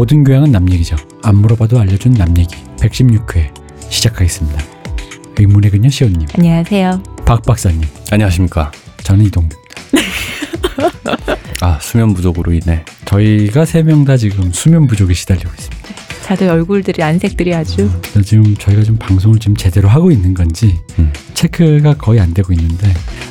모든 교양은 남 얘기죠. 안 물어봐도 알려준 남 얘기 116회 시작하겠습니다. 의문의 그녀 시온님, 안녕하세요. 박 박사님, 안녕하십니까. 저는 이동규. 아 수면 부족으로 인해 저희가 세 명 다 지금 수면 부족에 시달리고 있습니다. 다들 얼굴들이 안색들이 아주 지금 저희가 좀 방송을 지금 제대로 하고 있는 건지 음. 체크가 거의 안 되고 있는데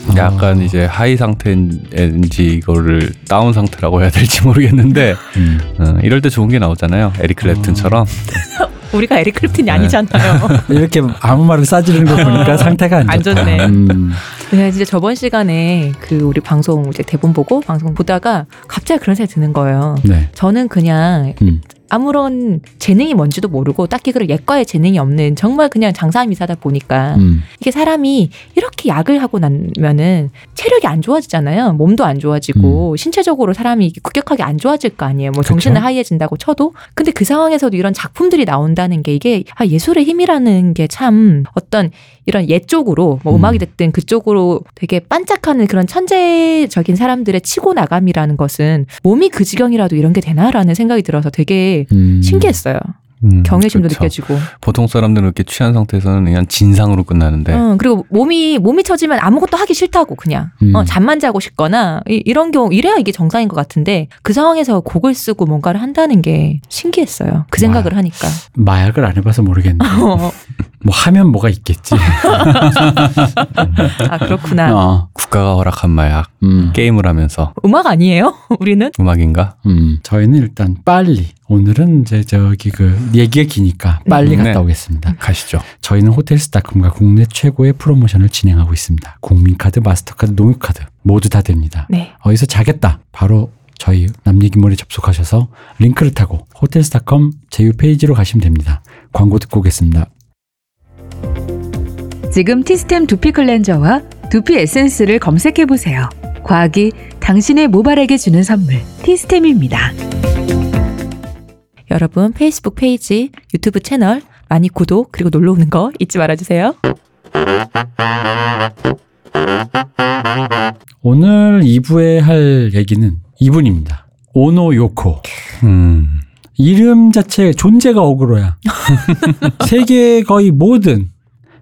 어, 약간 이제 high 상태인지 이거를 다운 상태라고 해야 될지 모르겠는데 음, 어, 이럴 때 좋은 게 나오잖아요. 에릭 클랩튼처럼 우리가 에릭 클립튼이 네. 아니잖아요. 이렇게 아무 말을 싸지르는 거 보니까 상태가 안, 안. 좋네. 음, 네, 진짜 저번 시간에 그 우리 방송 이제 대본 보고 방송 보다가 갑자기 그런 생각이 드는 거예요. 네. 저는 그냥 음. 아무런 재능이 뭔지도 모르고 딱히 그런 예과에 재능이 없는 정말 그냥 장사미사다 보니까 음, 이게 사람이 이렇게 약을 하고 나면은 체력이 안 좋아지잖아요. 몸도 안 좋아지고 신체적으로 사람이 급격하게 안 좋아질 거 아니에요. 뭐 음. 그쵸. 정신은 하이해진다고 쳐도 근데 그 상황에서도 이런 작품들이 나온다는 게 이게 아, 예술의 힘이라는 게 참 어떤 이런 예 쪽으로 뭐 음. 음악이 됐든 그쪽으로 되게 반짝하는 그런 천재적인 사람들의 치고 나감이라는 것은 몸이 그 지경이라도 이런 게 되나라는 생각이 들어서 되게 음. 신기했어요. 음, 경외심도 그쵸. 느껴지고. 보통 사람들은 이렇게 취한 상태에서는 그냥 진상으로 끝나는데 응, 그리고 몸이 몸이 처지면 아무것도 하기 싫다고 그냥 음. 어, 잠만 자고 싶거나 이, 이런 경우 이래야 이게 정상인 것 같은데 그 상황에서 곡을 쓰고 뭔가를 한다는 게 신기했어요. 그 생각을 하니까. 마약을 안 해봐서 모르겠는데 어, 뭐 하면 뭐가 있겠지. 아 그렇구나. 어, 국가가 허락한 마약 음, 게임을 하면서 음악 아니에요? 우리는? 음악인가? 음. 저희는 일단 빨리 오늘은 이제 저기 그 얘기가 기니까 빨리 네. 갔다 오겠습니다. 가시죠. 저희는 호텔스닷컴과 국내 최고의 프로모션을 진행하고 있습니다. 국민카드, 마스터카드, 농협카드 모두 다 됩니다. 네. 어디서 자겠다. 바로 저희 남얘기몰에 접속하셔서 링크를 타고 호텔스닷컴 제휴 페이지로 가시면 됩니다. 광고 듣고 오겠습니다. 지금 티스템 두피 클렌저와 두피 에센스를 검색해 보세요. 과학이 당신의 모발에게 주는 선물 티스템입니다. 여러분 페이스북 페이지, 유튜브 채널 많이 구독 그리고 놀러 오는 거 잊지 말아주세요. 오늘 2부에 할 얘기는 이분입니다. 오노 요코. 음. 이름 자체 존재가 어그로야. 세계 거의 모든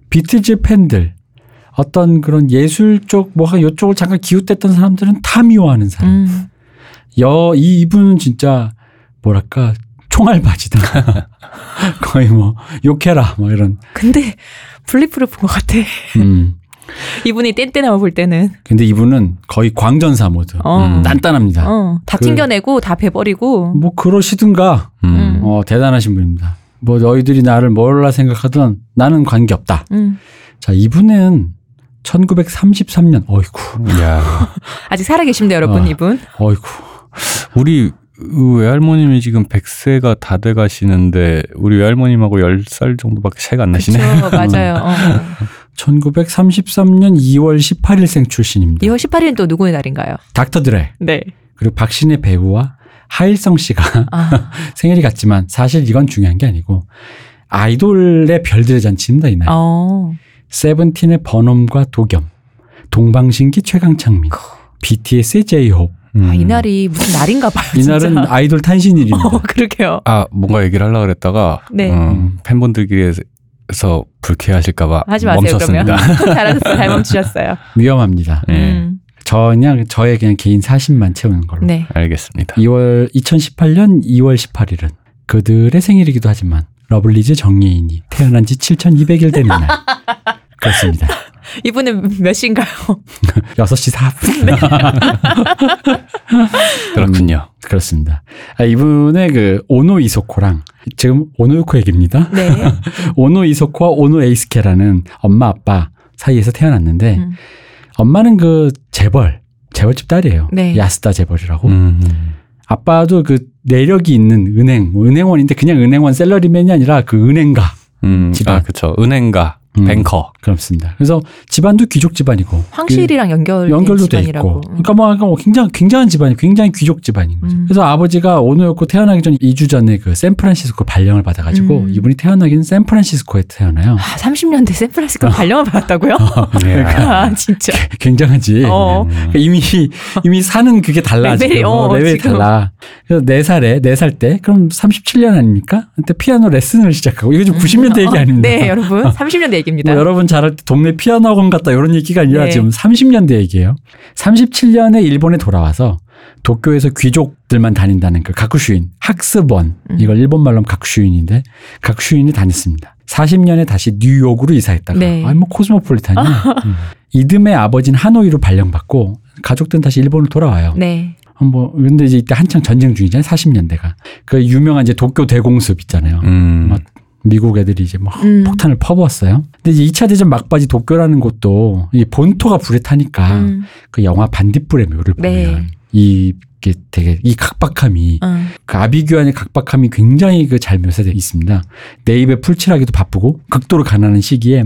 비틀즈 팬들 어떤 그런 예술 쪽 뭐가 이쪽을 잠깐 기웃댔던 사람들은 다 미워하는 사람. 음, 여, 이 이분은 진짜 뭐랄까 총알바지다. 거의 뭐 욕해라 뭐 이런. 근데 블리프를 본 것 같아. 음. 이분이 뗀뗀함을 볼 때는 근데 이분은 거의 광전사 모드. 어, 음. 단단합니다. 어, 다 그- 튕겨내고 다 베버리고 뭐 그러시든가 음. 어, 대단하신 분입니다. 뭐 너희들이 나를 뭘라 생각하든 나는 관계 없다. 음, 자 이분은 1933년 어이쿠 야, 아직 살아 계십니다, 여러분 어. 이분. 어이쿠 우리 외할머님이 지금 100세가 다 돼 가시는데 우리 외할머님하고 10살 정도밖에 차이가 안 나시네. 그쵸, 맞아요. 어. 1933년 2월 18일생 출신입니다. 2월 18일은 또 누구의 날인가요? 닥터 드레 네. 그리고 박신혜 배우와 하일성 씨가 아, 생일이 같지만 사실 이건 중요한 게 아니고 아이돌의 별들의 잔치입니다 이날. 어. 세븐틴의 버넘과 도겸, 동방신기 최강창민, BTS의 제이홉. 음. 아, 이 날이 무슨 날인가 봐요. 이날은 진짜. 아이돌 탄신일입니다. 어, 그러게요. 아 뭔가 얘기를 하려고 그랬다가 네. 음, 팬분들끼리에서 불쾌하실까봐 하지 마세요, 멈췄습니다. 그러면. 잘하셨어요. 잘 멈추셨어요. 위험합니다. 네. 음, 저 그냥 저의 그냥 개인 사심만 채우는 걸로. 네. 알겠습니다. 2월 2018년 2월 18일은 그들의 생일이기도 하지만 러블리즈 정예인이 태어난 지 7,200일 되는 날. 그렇습니다. 이분은 몇 시인가요? 6시 4분. 그렇군요. 그렇습니다. 아, 이분의 그 오노 이소코랑 지금 오노 요코 얘기입니다. 네. 오노 이소코와 오노 에이스케라는 엄마 아빠 사이에서 태어났는데 음. 엄마는 그 재벌 재벌집 딸이에요. 네. 야스다 재벌이라고. 음. 아빠도 그 내력이 있는 은행 뭐 은행원인데 그냥 은행원 샐러리맨이 아니라 그 은행가. 음. 집안. 아, 그쵸. 은행가. 음, banker. 그렇습니다. 그래서 집안도 귀족 집안이고 황실이랑 연결 그 연결도 돼. 있고, 그러니까 뭐 약간 굉장히 굉장한 집안이 굉장히 귀족 집안인 거죠. 음. 그래서 아버지가 오노요코 태어나기 전 2주 전에 그 샌프란시스코 발령을 받아 가지고 음. 이분이 태어나기는 샌프란시스코에 태어나요. 아, 30년대 샌프란시스코 발령을 받았다고요? 그러니까. 아, 진짜. 굉장하지. 어. 그러니까 이미 이미 사는 그게 달라 레벨이, 어, 레벨이 지금. 달라. 그래서 네 살에 네살때 그럼 37년 아닙니까? 그때 피아노 레슨을 시작하고 이거 좀 90년대 얘기 어, 아닙니다. 네, 여러분. 30년대 얘기입니다. 뭐 여러분 잘할 때 동네 피아노 학원 갔다 이런 얘기가 아니라 네. 지금 30년대 얘기예요. 37년에 일본에 돌아와서 도쿄에서 귀족들만 다닌다는 그 가쿠슈인 학습원 음. 이걸 일본 말로 하면 가쿠슈인인데 가쿠슈인이 다녔습니다. 40년에 다시 뉴욕으로 이사했다가 네. 아니 뭐 코스모폴리탄이야. 음. 이듬해 아버지는 하노이로 발령받고 가족들은 다시 일본으로 돌아와요. 네. 어, 뭐 근데 이제 이때 한창 전쟁 중이잖아요. 40년대가 그 유명한 이제 도쿄 대공습 있잖아요. 음. 막 미국 애들이 이제 막 음. 폭탄을 퍼부었어요. 근데 이제 2차 대전 막바지 도쿄라는 곳도 이 본토가 불에 타니까 음. 그 영화 반딧불의 묘를 네. 보면 이게 되게 이 각박함이 어. 그 아비규환의 각박함이 굉장히 그 잘 묘사되어 있습니다. 내 입에 풀칠하기도 바쁘고 극도로 가난한 시기에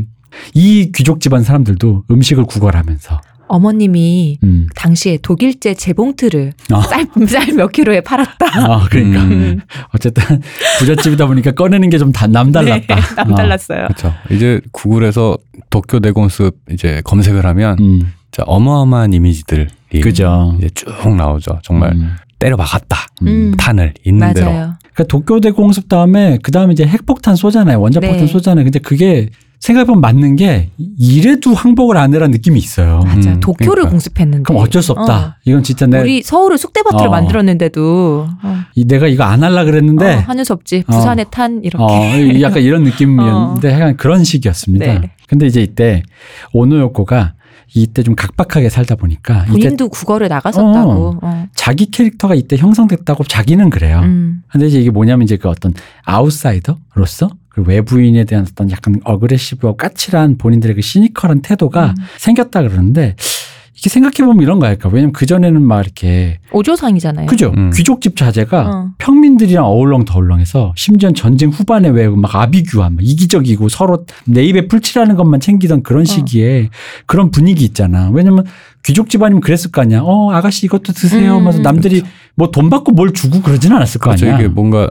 이 귀족 집안 사람들도 음식을 구걸하면서 어머님이 음. 당시에 독일제 재봉틀을 아. 쌀 몇 킬로에 팔았다. 아 그러니까 음. 어쨌든 부잣집이다 보니까 꺼내는 게 좀 남달랐다. 네, 남달랐어요. 그렇죠. 이제 구글에서 도쿄 대공습 이제 검색을 하면 음. 진짜 어마어마한 이미지들이 그죠. 이제 쭉 나오죠. 정말 음. 때려 박았다. 음. 탄을 있는 대로. 맞아요. 그러니까 도쿄 대 공습 다음에 그 다음에 이제 핵폭탄 쏘잖아요. 원자폭탄 네. 쏘잖아요. 근데 그게 생각해보면 맞는 게 이래도 항복을 안 해라는 느낌이 있어요. 맞아. 음, 도쿄를 그러니까. 공습했는데. 그럼 어쩔 수 없다. 어. 이건 진짜 내, 우리 서울을 쑥대밭으로 어. 만들었는데도 어. 이 내가 이거 안 할라 그랬는데 어, 하는 수 없지. 어. 부산의 탄 이렇게. 어, 이 약간 이런 느낌이었는데 약간 그런 시기였습니다. 네. 근데 이제 이때 오노요코가 이때 좀 각박하게 살다 보니까 본인도 국어를 나갔었다고. 어. 자기 캐릭터가 이때 형성됐다고 자기는 그래요. 음. 근데 이제 이게 뭐냐면 이제 그 어떤 아웃사이더로서 그 외부인에 대한 어떤 약간 어그레시브하고 까칠한 본인들의 그 시니컬한 태도가 음. 생겼다 그러는데 이게 생각해보면 이런 거 할까? 왜냐면 그전에는 막 이렇게, 오조상이잖아요. 그죠? 음. 귀족집 자제가 어. 평민들이랑 어울렁더울렁해서 심지어 전쟁 후반에 왜 막 아비규환, 막 이기적이고 서로 내 입에 풀칠하는 것만 챙기던 그런 시기에 그런 분위기 있잖아. 왜냐면 귀족 집안이면 그랬을 거 아니야. 어, 아가씨 이것도 드세요. 음. 하면서 남들이 뭐돈 받고 뭘 주고 그러지는 않았을 거 그렇죠. 아니야. 이게 뭔가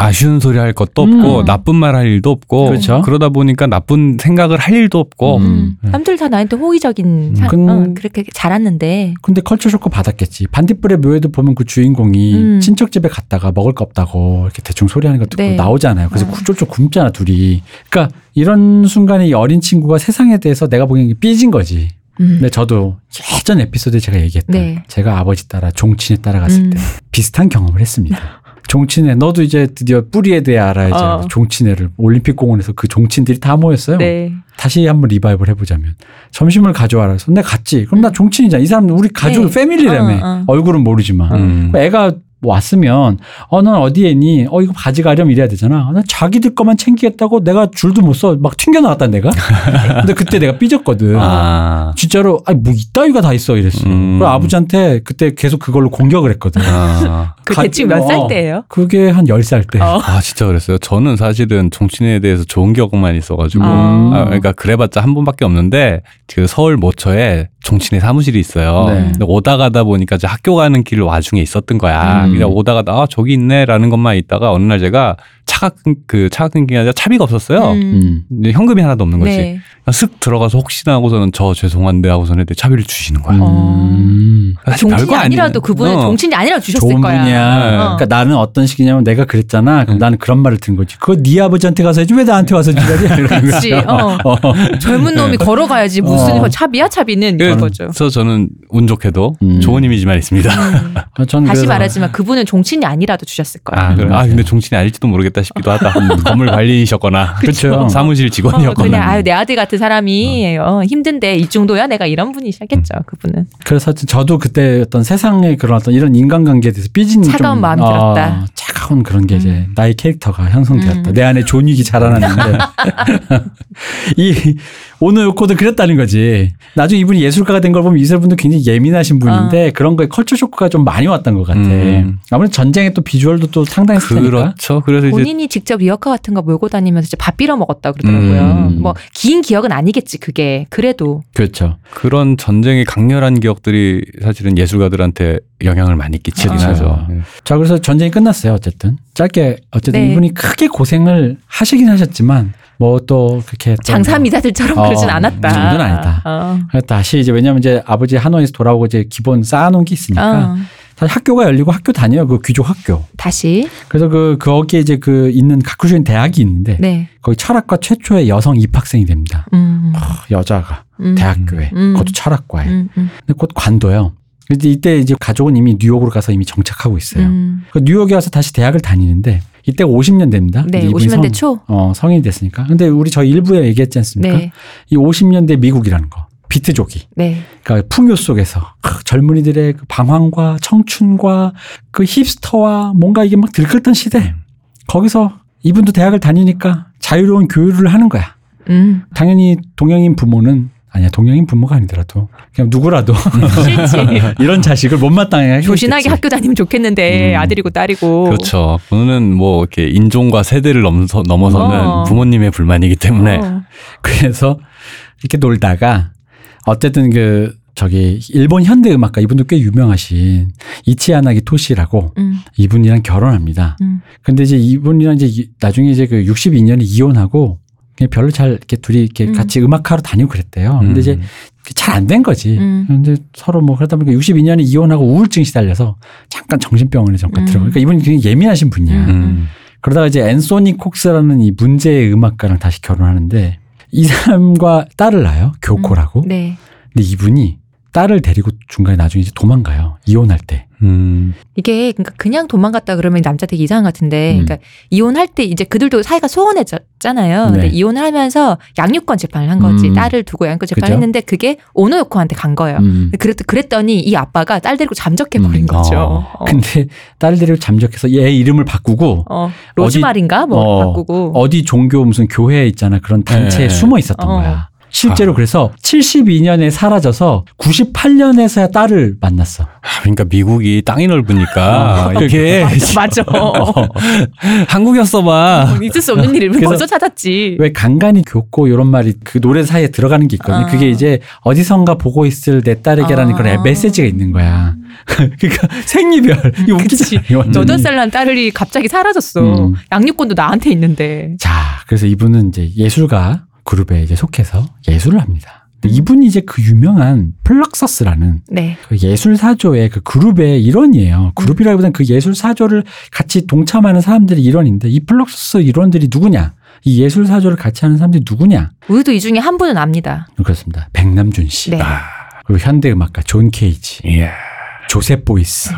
아쉬운 소리 할 것도 없고 음. 나쁜 말 할 일도 없고 그렇죠. 그러다 보니까 나쁜 생각을 할 일도 없고 음. 음. 남들 다 나한테 호의적인 사, 근- 어, 그렇게 자랐는데 근데 컬처 쇼크 받았겠지. 반딧불의 묘에도 보면 그 주인공이 음. 친척 집에 갔다가 먹을 거 없다고 이렇게 대충 소리하는 거 듣고 네. 나오잖아요. 그래서 어. 쫄쫄 굶잖아 둘이. 그러니까 이런 순간에 이 어린 친구가 세상에 대해서 내가 보기엔 삐진 거지. 음. 근데 저도 예전 에피소드에 제가 얘기했던 네. 제가 아버지 따라 종친에 따라갔을 음. 때 비슷한 경험을 했습니다. 종친회 너도 이제 드디어 뿌리에 대해 알아야지. 어. 종친회를 올림픽 공원에서 그 종친들이 다 모였어요. 네. 다시 한번 리바이벌 해보자면 점심을 가져와라. 그래서 내가 갔지. 그럼 나 종친이잖아. 이 사람 우리 가족 네. 패밀리라며. 어, 어. 얼굴은 모르지만. 음. 애가 왔으면 어넌 어디에 있니? 어 이거 바지 가렴 이래야 되잖아. 나 자기들 것만 챙기겠다고 내가 줄도 못 서 막 튕겨 나갔다 내가. 근데 그때 내가 삐졌거든. 아. 진짜로 아니 뭐 이따위가 다 있어 이랬어. 음. 그리고 아버지한테 그때 계속 그걸로 공격을 했거든. 아. 그 가- 대충 몇살 어. 때예요? 그게 한 10살 때. 어. 아 진짜 그랬어요. 저는 사실은 종친에 대해서 좋은 기억만 있어가지고 음. 아, 그러니까 그래봤자 한 번밖에 없는데 그 서울 모처에 종친의 사무실이 있어요. 네. 근데 오다 가다 보니까 이제 학교 가는 길 와중에 있었던 거야. 음. 그냥 오다 가다 아 저기 있네라는 것만 있다가 어느 날 제가 차가 끊- 그 차가 끊긴 게 아니라 차비가 없었어요. 음. 음. 이제 현금이 하나도 없는 거지. 네. 슥 들어가서 혹시나 하고서는 저 죄송한데 하고서는 애들이 차비를 주시는 거야. 음. 사실 종친이 별거 아니라도. 그분은 어. 종친이 아니라 주셨을 좋은 거야. 분이야. 네. 어. 그러니까 나는 어떤 식이냐면 내가 그랬잖아. 그럼 음. 나는 그런 말을 듣는 거지. 그거 네 아버지한테 가서 해지 왜 나한테 와서? 이러는 그렇지. 어. 어. 젊은 놈이 걸어가야지 무슨 어. 차비야 차비는 이런 거죠. 그래서 저는 운 좋게도 음. 좋은 이미지만 있습니다. 음. 어, 저는 다시 말하지만 그분은 종친이 아니라도 주셨을 거야. 아, 그래. 아, 맞아요. 근데 종친이 아닐지도 모르겠다 싶기도 하다. 건물 관리이셨거나. 그쵸. 사무실 어, 직원이었거나. 그냥 아유 내 아들 같은 사람이 어, 힘든데 이 정도야 내가 이런 분이시겠죠 그분은 그래서 저도 그때 어떤 세상의 그런 어떤 이런 인간관계에 대해서 삐진 차가운 좀, 마음이 들었다. 어, 차가운 그런 게 이제 나의 캐릭터가 형성되었다. 음. 내 안에 존윅이 자라났는데 이 오노 요코도 그랬다는 거지. 나중에 이분이 예술가가 된 걸 보면 이세분도 굉장히 예민하신 분인데 그런 거에 컬처 쇼크가 좀 많이 왔던 것 같아. 음. 아무래도 전쟁의 또 비주얼도 또 테니까. 그렇죠. 그래서 이제 본인이 직접 리어카 같은 거 몰고 다니면서 밥 빌어 먹었다 그러더라고요. 음. 뭐긴 기억은 아니겠지 그게. 그래도 그렇죠. 그런 전쟁의 강렬한 기억들이 사실은 예술가들한테 영향을 많이 끼치긴 그렇죠. 하죠. 네. 자, 그래서 전쟁이 끝났어요. 어쨌든 짧게 어쨌든 네. 이분이 크게 고생을 하시긴 하셨지만 뭐 또 그렇게 또 장사 뭐 미사들처럼 어, 그러진 않았다. 그 정도는 아니다. 어. 다시 이제 왜냐면 이제 아버지 하노이에서 돌아오고 이제 기본 쌓아놓은 게 있으니까 어. 사실 학교가 열리고 학교 다녀요. 그 귀족 학교. 다시 그래서 그 거기에 이제 그 있는 가쿠슈인 대학이 있는데 네. 거기 철학과 최초의 여성 입학생이 됩니다. 음. 여자가 음. 대학교에 음. 그것도 철학과에. 음. 음. 근데 곧 관둬요. 근데 이때 이제 가족은 이미 뉴욕으로 가서 이미 정착하고 있어요. 음. 그 뉴욕에 와서 다시 대학을 다니는데 이때 50년 됩니다. 네, 이제 이분이 50년대 성- 초. 어, 성인이 됐으니까. 근데 우리 저 일부에 얘기했지 않습니까? 네. 이 50년대 미국이라는 거. 비트족이. 네. 그러니까 풍요 속에서 크, 젊은이들의 그 방황과 청춘과 그 힙스터와 뭔가 이게 막 들끓던 시대. 거기서 이분도 대학을 다니니까 자유로운 교류를 하는 거야. 음. 당연히 동양인 부모는 아니야 동양인 부모가 아니더라도 그냥 누구라도. 이런 자식을 못마땅하게 조신하게. 학교 다니면 좋겠는데 음. 아들이고 딸이고. 그렇죠. 그거는 뭐 이렇게 인종과 세대를 넘서, 넘어서는 어. 부모님의 불만이기 때문에 어. 그래서 이렇게 놀다가 어쨌든 그 저기 일본 현대 음악가 이분도 꽤 유명하신 이치야나기 토시라고 음. 이분이랑 결혼합니다. 음. 근데 이제 이분이랑 이제 이- 나중에 이제 그 62년에 이혼하고 그냥 별로 잘 이렇게 둘이 이렇게 음. 같이 음악하러 다니고 그랬대요. 근데 이제 음. 잘안 된 거지. 음. 근데 서로 뭐 그러다 보니까 62년에 이혼하고 우울증 시달려서 잠깐 정신병원에 잠깐 음. 들어가. 그러니까 이분이 굉장히 예민하신 분이야. 음. 음. 그러다가 이제 앤소니 콕스라는 이 문제의 음악가랑 다시 결혼하는데 이 사람과 딸을 낳아요. 교코라고. 네. 근데 이분이 딸을 데리고 중간에 나중에 이제 도망가요. 이혼할 때. 음. 이게 그러니까 그냥 도망갔다 그러면 남자 되게 이상한 것 같은데, 음. 그러니까 이혼할 때 이제 그들도 사이가 소원해졌잖아요. 근데 네. 이혼을 하면서 양육권 재판을 한 거지. 음. 딸을 두고 양육권 재판을 그죠? 했는데 그게 오노요코한테 간 거예요. 음. 그랬, 그랬더니 이 아빠가 딸 데리고 잠적해 버린 음. 거죠. 어. 어. 근데 딸을 데리고 잠적해서 얘 이름을 바꾸고 어, 로즈마리인가 뭐 어, 바꾸고. 어디 종교 무슨 교회 있잖아 그런 단체에 네. 숨어 있었던 어. 거야. 실제로 아. 그래서 72년에 사라져서 98년에서야 딸을 만났어. 아, 그러니까 미국이 땅이 넓으니까 어. 이렇게 맞아. 한국이었어봐. 있을 수 없는 일을 그래서 벌써 찾았지. 왜 간간히 교고 이런 말이 그 노래 사이에 들어가는 게 있거든요. 아. 그게 이제 어디선가 보고 있을 내 딸에게라는 아. 그런 메시지가 있는 거야. 그러니까 생리별. 이거 완전히. 여덟 살 난 딸이 갑자기 사라졌어. 음. 양육권도 나한테 있는데. 자, 그래서 이분은 이제 예술가 그룹에 이제 속해서 예술을 합니다. 음. 이분이 이제 그 유명한 플럭서스라는 네. 그 예술 사조의 그 그룹의 일원이에요. 그룹이라기보다는 그 예술 사조를 같이 동참하는 사람들이 일원인데 이 플럭서스 일원들이 누구냐? 이 예술 사조를 같이 하는 사람들이 누구냐? 우리도 이 중에 한 분은 압니다. 그렇습니다. 백남준 씨. 네. 그리고 현대 음악가 존 케이지, 예. 조셉 보이스.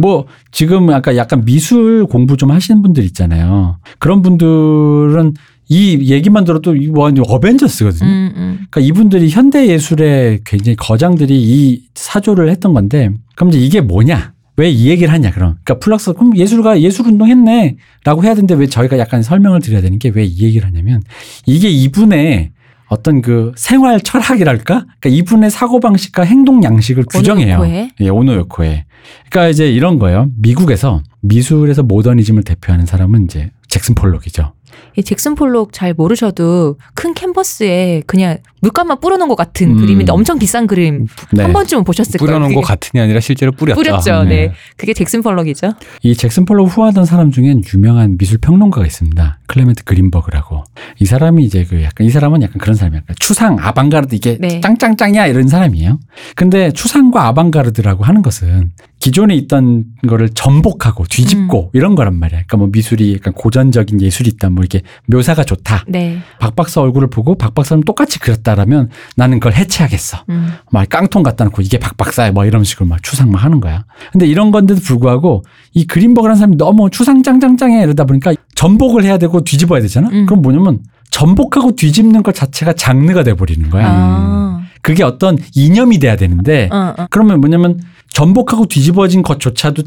뭐 지금 아까 약간 미술 공부 좀 하시는 분들 있잖아요. 그런 분들은 이 얘기만 들어도 완전 어벤져스거든요. 음, 음. 그러니까 이분들이 현대 예술의 굉장히 거장들이 이 사조를 했던 건데 그럼 이제 이게 뭐냐? 왜 이 얘기를 하냐 그럼 그러니까 플럭스 그럼 예술가 예술 운동 했네라고 해야 되는데 왜 저희가 약간 설명을 드려야 되는 게 왜 이 얘기를 하냐면 이게 이분의 어떤 그 생활 철학이랄까 그러니까 이분의 사고 방식과 행동 양식을 규정해요. 오노요코의? 예, 오노요코의. 그러니까 이제 이런 거예요. 미국에서 미술에서 모더니즘을 대표하는 사람은 이제 잭슨 폴록이죠. 이 잭슨 폴록 잘 모르셔도 큰 캔버스에 그냥 물감만 뿌려놓은 것 같은 음. 그림인데 엄청 비싼 그림 네. 한 번쯤은 보셨을 거예요. 뿌려놓은 것 같으니 아니라 실제로 뿌렸다. 뿌렸죠. 네. 그게 잭슨 폴록이죠. 이 잭슨 폴록 후하던 사람 중엔 유명한 미술 평론가가 있습니다. 클레멘트 그린버그라고. 이 사람이 이제 그 약간 이 사람은 약간 그런 사람이야. 약간 추상 아방가르드 이게 네. 짱짱짱이야 이런 사람이에요. 근데 추상과 아방가르드라고 하는 것은 기존에 있던 거를 전복하고 뒤집고 이런 거란 말이야. 그러니까 뭐 미술이 약간 고전적인 예술이 있다. 뭐 이렇게 묘사가 좋다. 네. 박 박사 얼굴을 보고 박 박사는 똑같이 그렸다라면 나는 그걸 해체하겠어. 음. 막 깡통 갖다 놓고 이게 박 박사야 뭐 이런 식으로 막 추상 만 하는 거야. 근데 이런 건데도 불구하고 이 그린버그라는 사람이 너무 추상 짱짱짱해 이러다 보니까 전복을 해야 되고 뒤집어야 되잖아. 음. 그럼 뭐냐면 전복하고 뒤집는 것 자체가 장르가 돼 버리는 거야. 아. 그게 어떤 이념이 돼야 되는데 어, 어. 그러면 뭐냐면 전복하고 뒤집어진 것조차도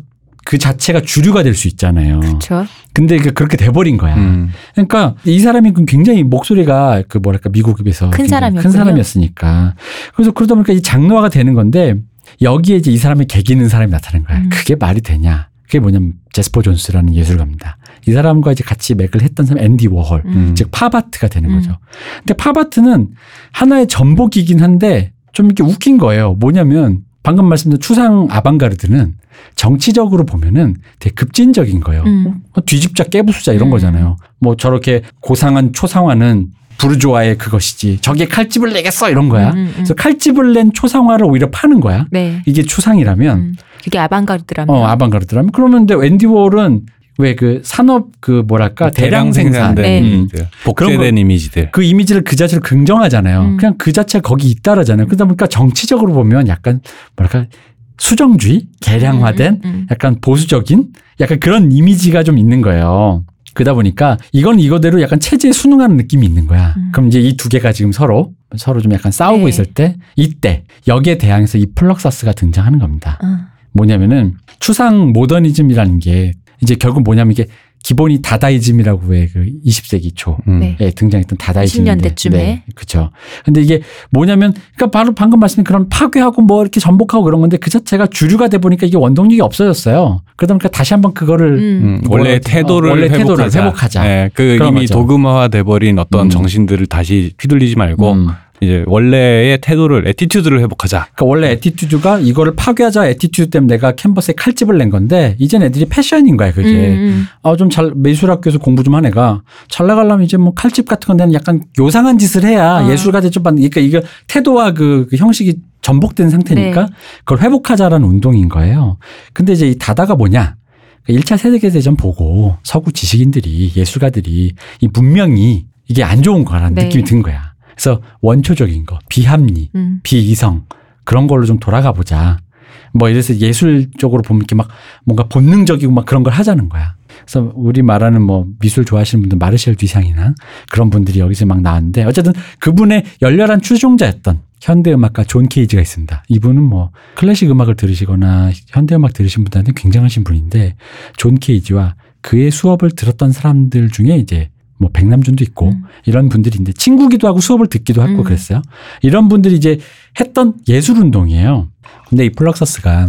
그 자체가 주류가 될 수 있잖아요. 그렇죠. 근데 그- 그렇게 돼버린 거야. 음. 그러니까 이 사람이 그 굉장히 목소리가 그 뭐랄까 미국에서 큰 굉장히 사람이었군요. 큰 사람이었으니까 그래서 그러다 보니까 이 장르화가 되는 건데 여기에 이제 이 사람이 개기는 사람이 나타나는 거야. 음. 그게 말이 되냐? 그게 뭐냐면 제스퍼 존스라는 예술가입니다. 이 사람과 이제 같이 맥을 했던 사람 앤디 워홀, 음. 즉 팝아트가 되는 음. 거죠. 근데 팝아트는 하나의 전복이긴 한데 좀 이렇게 웃긴 거예요. 뭐냐면 방금 말씀드린 추상 아방가르드는 정치적으로 보면은 되게 급진적인 거예요. 음. 어, 뒤집자 깨부수자 이런 음. 거잖아요. 뭐 저렇게 고상한 초상화는 부르주아의 그것이지. 저게 칼집을 내겠어 이런 거야. 음, 음, 음. 그래서 칼집을 낸 초상화를 오히려 파는 거야. 네. 이게 추상이라면 음. 그게 아방가르드라면. 어 아방가르드라면 그러면 근데 앤디 워홀은 왜 그 산업 그 뭐랄까 대량 생산 네. 음. 복제된 이미지들. 그 이미지를 그 자체로 긍정하잖아요. 음. 그냥 그 자체가 거기 있다라잖아요. 그러다 보니까 정치적으로 보면 약간 뭐랄까 수정주의, 개량화된 음, 음, 약간 보수적인 약간 그런 이미지가 좀 있는 거예요. 그러다 보니까 이건 이거대로 약간 체제에 순응하는 느낌이 있는 거야. 음. 그럼 이제 이 두 개가 지금 서로 서로 좀 약간 싸우고 네. 있을 때 이때 여기에 대항해서 이 플럭서스가 등장하는 겁니다. 음. 어. 뭐냐면은 추상 모더니즘이라는 게 이제 결국 뭐냐면 이게 기본이 다다이즘이라고 왜 그 20세기 초 음. 네. 에 등장했던 다다이즘인데 20년대쯤에. 네, 그렇죠. 근데 이게 뭐냐면 그러니까 바로 방금 말씀드린 그런 파괴하고 뭐 이렇게 전복하고 그런 건데 그 자체가 주류가 돼 보니까 이게 원동력이 없어졌어요. 그러다 보니까 다시 한번 그거를 음. 음, 원래? 태도를 어, 원래 회복하자. 태도를 회복하자. 네, 그 의미 거죠. 도그마화 돼 버린 어떤 음. 정신들을 다시 휘둘리지 말고 음. 이제 원래의 태도를 attitude를 회복하자. 그러니까 원래 attitude가 이거를 파괴하자 attitude 때문에 내가 캔버스에 칼집을 낸 건데 이젠 애들이 패션인 거야 그게. 음, 아좀 잘 미술학교에서 공부 좀 한 애가 잘 나가려면 이제 뭐 칼집 같은 건 내는 약간 요상한 짓을 해야 아. 예술가 대접 받는 그러니까 이거 태도와 그, 그 형식이 전복된 상태니까 네. 그걸 회복하자라는 운동인 거예요. 근데 이제 이 다다가 뭐냐? 1차 세계대전 보고 서구 지식인들이 예술가들이 이 문명이 이게 안 좋은 거라는 네. 느낌이 든 거야. 그래서 원초적인 거, 비합리, 음. 비이성 그런 걸로 좀 돌아가 보자. 뭐 이래서 예술적으로 보면 이렇게 막 뭔가 본능적이고 막 그런 걸 하자는 거야. 그래서 우리 말하는 뭐 미술 좋아하시는 분들 마르셀 뒤상이나 그런 분들이 여기서 막 나왔는데 어쨌든 그분의 열렬한 추종자였던 현대 음악가 존 케이지가 있습니다. 이분은 뭐 클래식 음악을 들으시거나 현대 음악 들으신 분들한테 굉장하신 분인데 존 케이지와 그의 수업을 들었던 사람들 중에 이제 뭐 백남준도 있고 음. 이런 분들인데 친구기도 하고 수업을 듣기도 하고 음. 그랬어요. 이런 분들이 이제 했던 예술 운동이에요. 근데 이 플럭서스가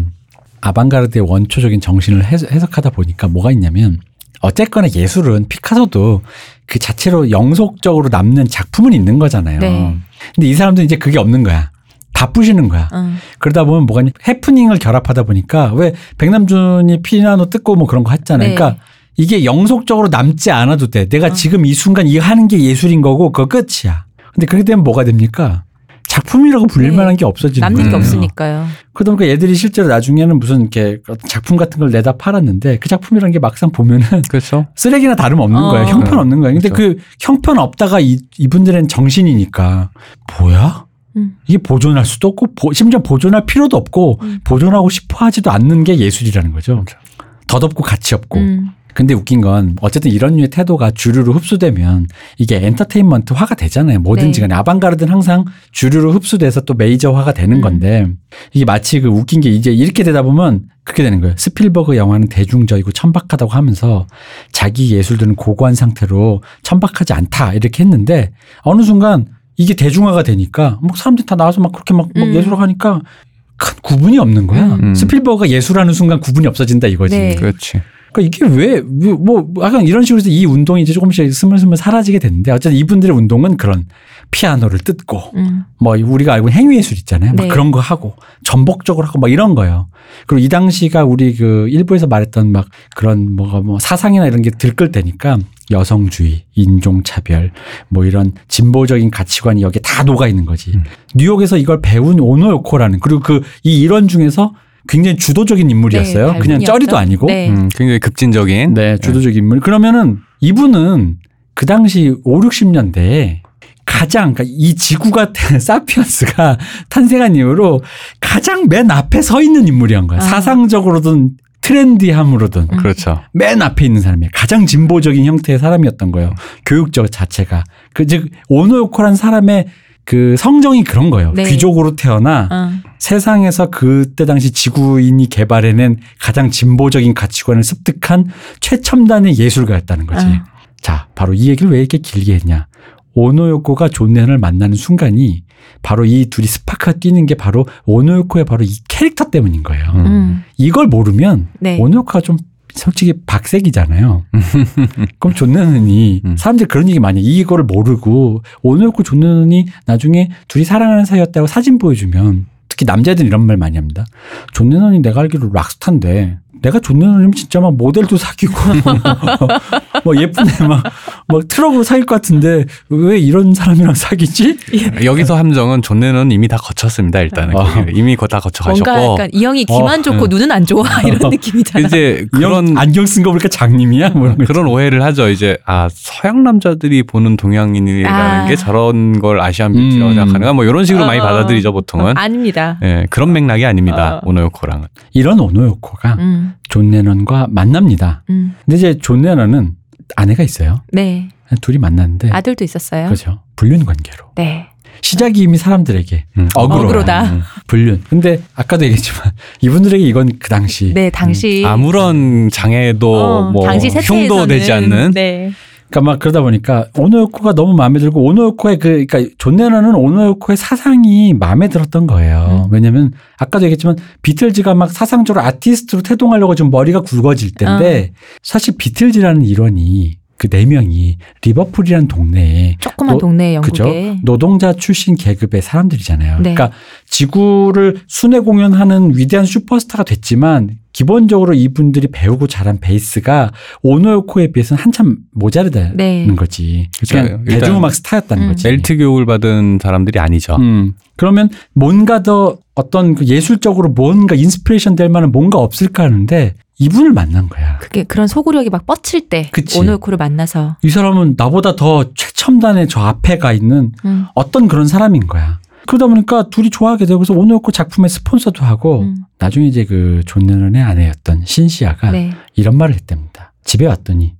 아방가르드의 원초적인 정신을 해석- 해석하다 보니까 뭐가 있냐면 어쨌거나 예술은 피카소도 그 자체로 영속적으로 남는 작품은 있는 거잖아요. 네. 근데 이 사람들은 이제 그게 없는 거야. 다 부시는 거야. 어. 그러다 보면 뭐가. 해프닝을 결합하다 보니까 왜 백남준이 피아노 뜯고 뭐 그런 거 했잖아요. 네. 그러니까 이게 영속적으로 남지 않아도 돼. 내가 어. 지금 이 순간 이거 하는 게 예술인 거고 그거 끝이야. 근데 그렇게 되면 뭐가 됩니까? 작품이라고 불릴 네. 만한 게 없어지는 남는 게 거예요. 없으니까요. 그러다 보니까 얘들이 실제로 나중에는 무슨 이렇게 어떤 작품 같은 걸 내다 팔았는데 그 작품이라는 게 막상 보면은 그렇죠. 쓰레기나 다름 없는 어. 거예요. 형편 없는 거예요. 근데 그렇죠. 그 형편 없다가 이, 이분들은 정신이니까 뭐야? 음. 이게 보존할 수도 없고 보- 심지어 보존할 필요도 없고 음. 보존하고 싶어 하지도 않는 게 예술이라는 거죠. 덧없고 가치 없고. 음. 근데 웃긴 건 어쨌든 이런 류의 태도가 주류로 흡수되면 이게 엔터테인먼트화가 되잖아요. 뭐든지 네. 간에 아방가르드는 항상 주류로 흡수돼서 또 메이저화가 되는 음. 건데 이게 마치 그 웃긴 게 이제 이렇게 되다 보면 그렇게 되는 거예요. 스필버그 영화는 대중적이고 천박하다고 하면서 자기 예술들은 고고한 상태로 천박하지 않다 이렇게 했는데 어느 순간 이게 대중화가 되니까 뭐 사람들이 다 나와서 막 그렇게 막, 막 음. 예술을 하니까 큰 구분이 없는 거야. 음. 스필버그가 예술하는 순간 구분이 없어진다 이거지. 네. 그렇지. 그러니까 이게 왜, 왜, 뭐, 약간 이런 식으로 해서 이 운동이 이제 조금씩 스물스물 사라지게 되는데 어쨌든 이분들의 운동은 그런 피아노를 뜯고 음. 뭐 우리가 알고 있는 행위예술 있잖아요. 막 네. 그런 거 하고 전복적으로 하고 막 이런 거예요. 그리고 이 당시가 우리 그 일부에서 말했던 막 그런 뭐가 뭐 사상이나 이런 게 들끓 때니까 여성주의, 인종차별 뭐 이런 진보적인 가치관이 여기에 다 녹아 있는 거지. 음. 뉴욕에서 이걸 배운 오노요코라는 그리고 그 이 일원 중에서 굉장히 주도적인 인물이었어요. 네, 그냥. 쩌리도 아니고. 네. 음, 굉장히 급진적인. 네, 주도적 인물. 그러면은 이분은 그 당시 5, 60년대에 가장 그러니까 이 지구가 사피언스가 탄생한 이후로 가장 맨 앞에 서 있는 인물이란 거야. 아. 사상적으로든 trendy함으로든 음. 그렇죠. 맨 앞에 있는 사람이에요. 가장 진보적인 형태의 사람이었던 거예요. 교육적 자체가. 그 즉 오노요코란 사람의 그 성정이 그런 거예요. 네. 귀족으로 태어나 어. 세상에서 그때 당시 지구인이 개발해낸 가장 진보적인 가치관을 습득한 최첨단의 예술가였다는 거지. 아. 자, 바로 이 얘기를 왜 이렇게 길게 했냐. 오노요코가 존 레논을 만나는 순간이 바로 이 둘이 스파크가 튀는 게 바로 오노요코의 바로 이 캐릭터 때문인 거예요. 음. 음. 이걸 모르면 네. 오노요코가 좀 솔직히 박색이잖아요. 그럼 존 레논이 음. 사람들이 그런 얘기 많이 해. 이거를 모르고 오노요코 존 레논이 나중에 둘이 사랑하는 사이였다고 사진 보여주면 특히 남자애들은 이런 말 많이 합니다. 존 레논이 내가 알기로 rock star인데 내가 존 레논이면 진짜 막 모델도 사귀고 뭐 예쁜 애막 막 트럭으로 사귈 것 같은데 왜 이런 사람이랑 사귀지? 여기서 함정은 존 레논 이미 다 거쳤습니다. 일단은 아. 거기를. 이미 거다 거쳐가셨고 뭔가 약간 이 형이 귀만 어, 좋고 음. 눈은 안 좋아 이런 느낌이잖아. 이제 그런 안경 쓴 거 보니까 장님이야? 뭐 그런 오해를 하죠. 이제 아 서양 남자들이 보는 동양인이라는 아. 게 저런 걸 Asian beauty라고 음. 생각하는가 뭐 이런 식으로 어, 많이 어. 받아들이죠 보통은. 아닙니다. 예, 그런 맥락이 아닙니다. 어. 오노요코랑은. 이런 오노요코가 음, 존 레논과 만납니다. 음. 근데 이제 존 레논은 아내가 있어요. 네. 둘이 만났는데 아들도 있었어요. 그렇죠. 불륜 관계로. 네. 시작이 이미 사람들에게 음. 어그로. 어그로다. 음. 불륜. 근데 아까도 얘기했지만 이분들에게 이건 그 당시 네, 당시 아무런 장애도 어, 뭐 당시 흉도 되지 않는 네. 그러니까 막 그러다 보니까 오노요코가 너무 마음에 들고 오노요코의 그 그러니까 존 레논은 오노요코의 사상이 마음에 들었던 거예요. 음. 왜냐면 아까도 얘기했지만 비틀즈가 막 사상적으로 아티스트로 태동하려고 지금 머리가 굵어질 때인데 어. 사실 비틀즈라는 일원이 그 네 명이 리버풀이라는 동네에 조그만 노- 동네 그죠? 영국에 노동자 출신 계급의 사람들이잖아요. 네. 그러니까 지구를 순회 공연하는 위대한 슈퍼스타가 됐지만 기본적으로 이분들이 배우고 자란 베이스가 오노요코에 비해서는 한참 모자르다는 네. 거지. 그렇죠. 그냥 일단 대중음악 스타였다는 음. 거지. 엘리트 교육을 받은 사람들이 아니죠. 음. 그러면 뭔가 더 어떤 그 예술적으로 뭔가 inspiration 될 만한 뭔가 없을까 하는데 이분을 만난 거야. 그게 그런 소구력이 막 뻗칠 때 그치. 오노요코를 만나서 이 사람은 나보다 더 최첨단의 저 앞에 가 있는 음, 어떤 그런 사람인 거야. 그러다 보니까 둘이 좋아하게 되고 그래서 오노요코 작품의 스폰서도 하고 음. 나중에 이제 그 존 레논의 아내였던 신시아가 네. 이런 말을 했답니다. 집에 왔더니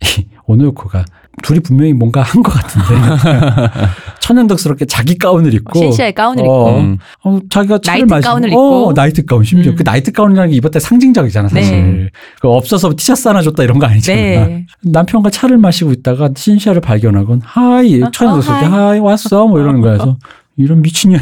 이 오노요코가 둘이 분명히 뭔가 한 것 같은데 천연덕스럽게 자기 가운을 입고 신시아의 가운을 어, 입고 음. 어, 자기가 차를 나이트 마시고 가운을 어, 입고. 나이트 가운 심지어 음. 그 나이트 가운이라는 게 입었다 상징적이잖아 사실 네. 그 없어서 티셔츠 하나 줬다 이런 거 아니잖아 네. 남편과 차를 마시고 있다가 신시아를 발견하곤 hi 어, 천연덕스럽게 어, hi. Hi 왔어 뭐 이러는 거야 그래서 이런 미친년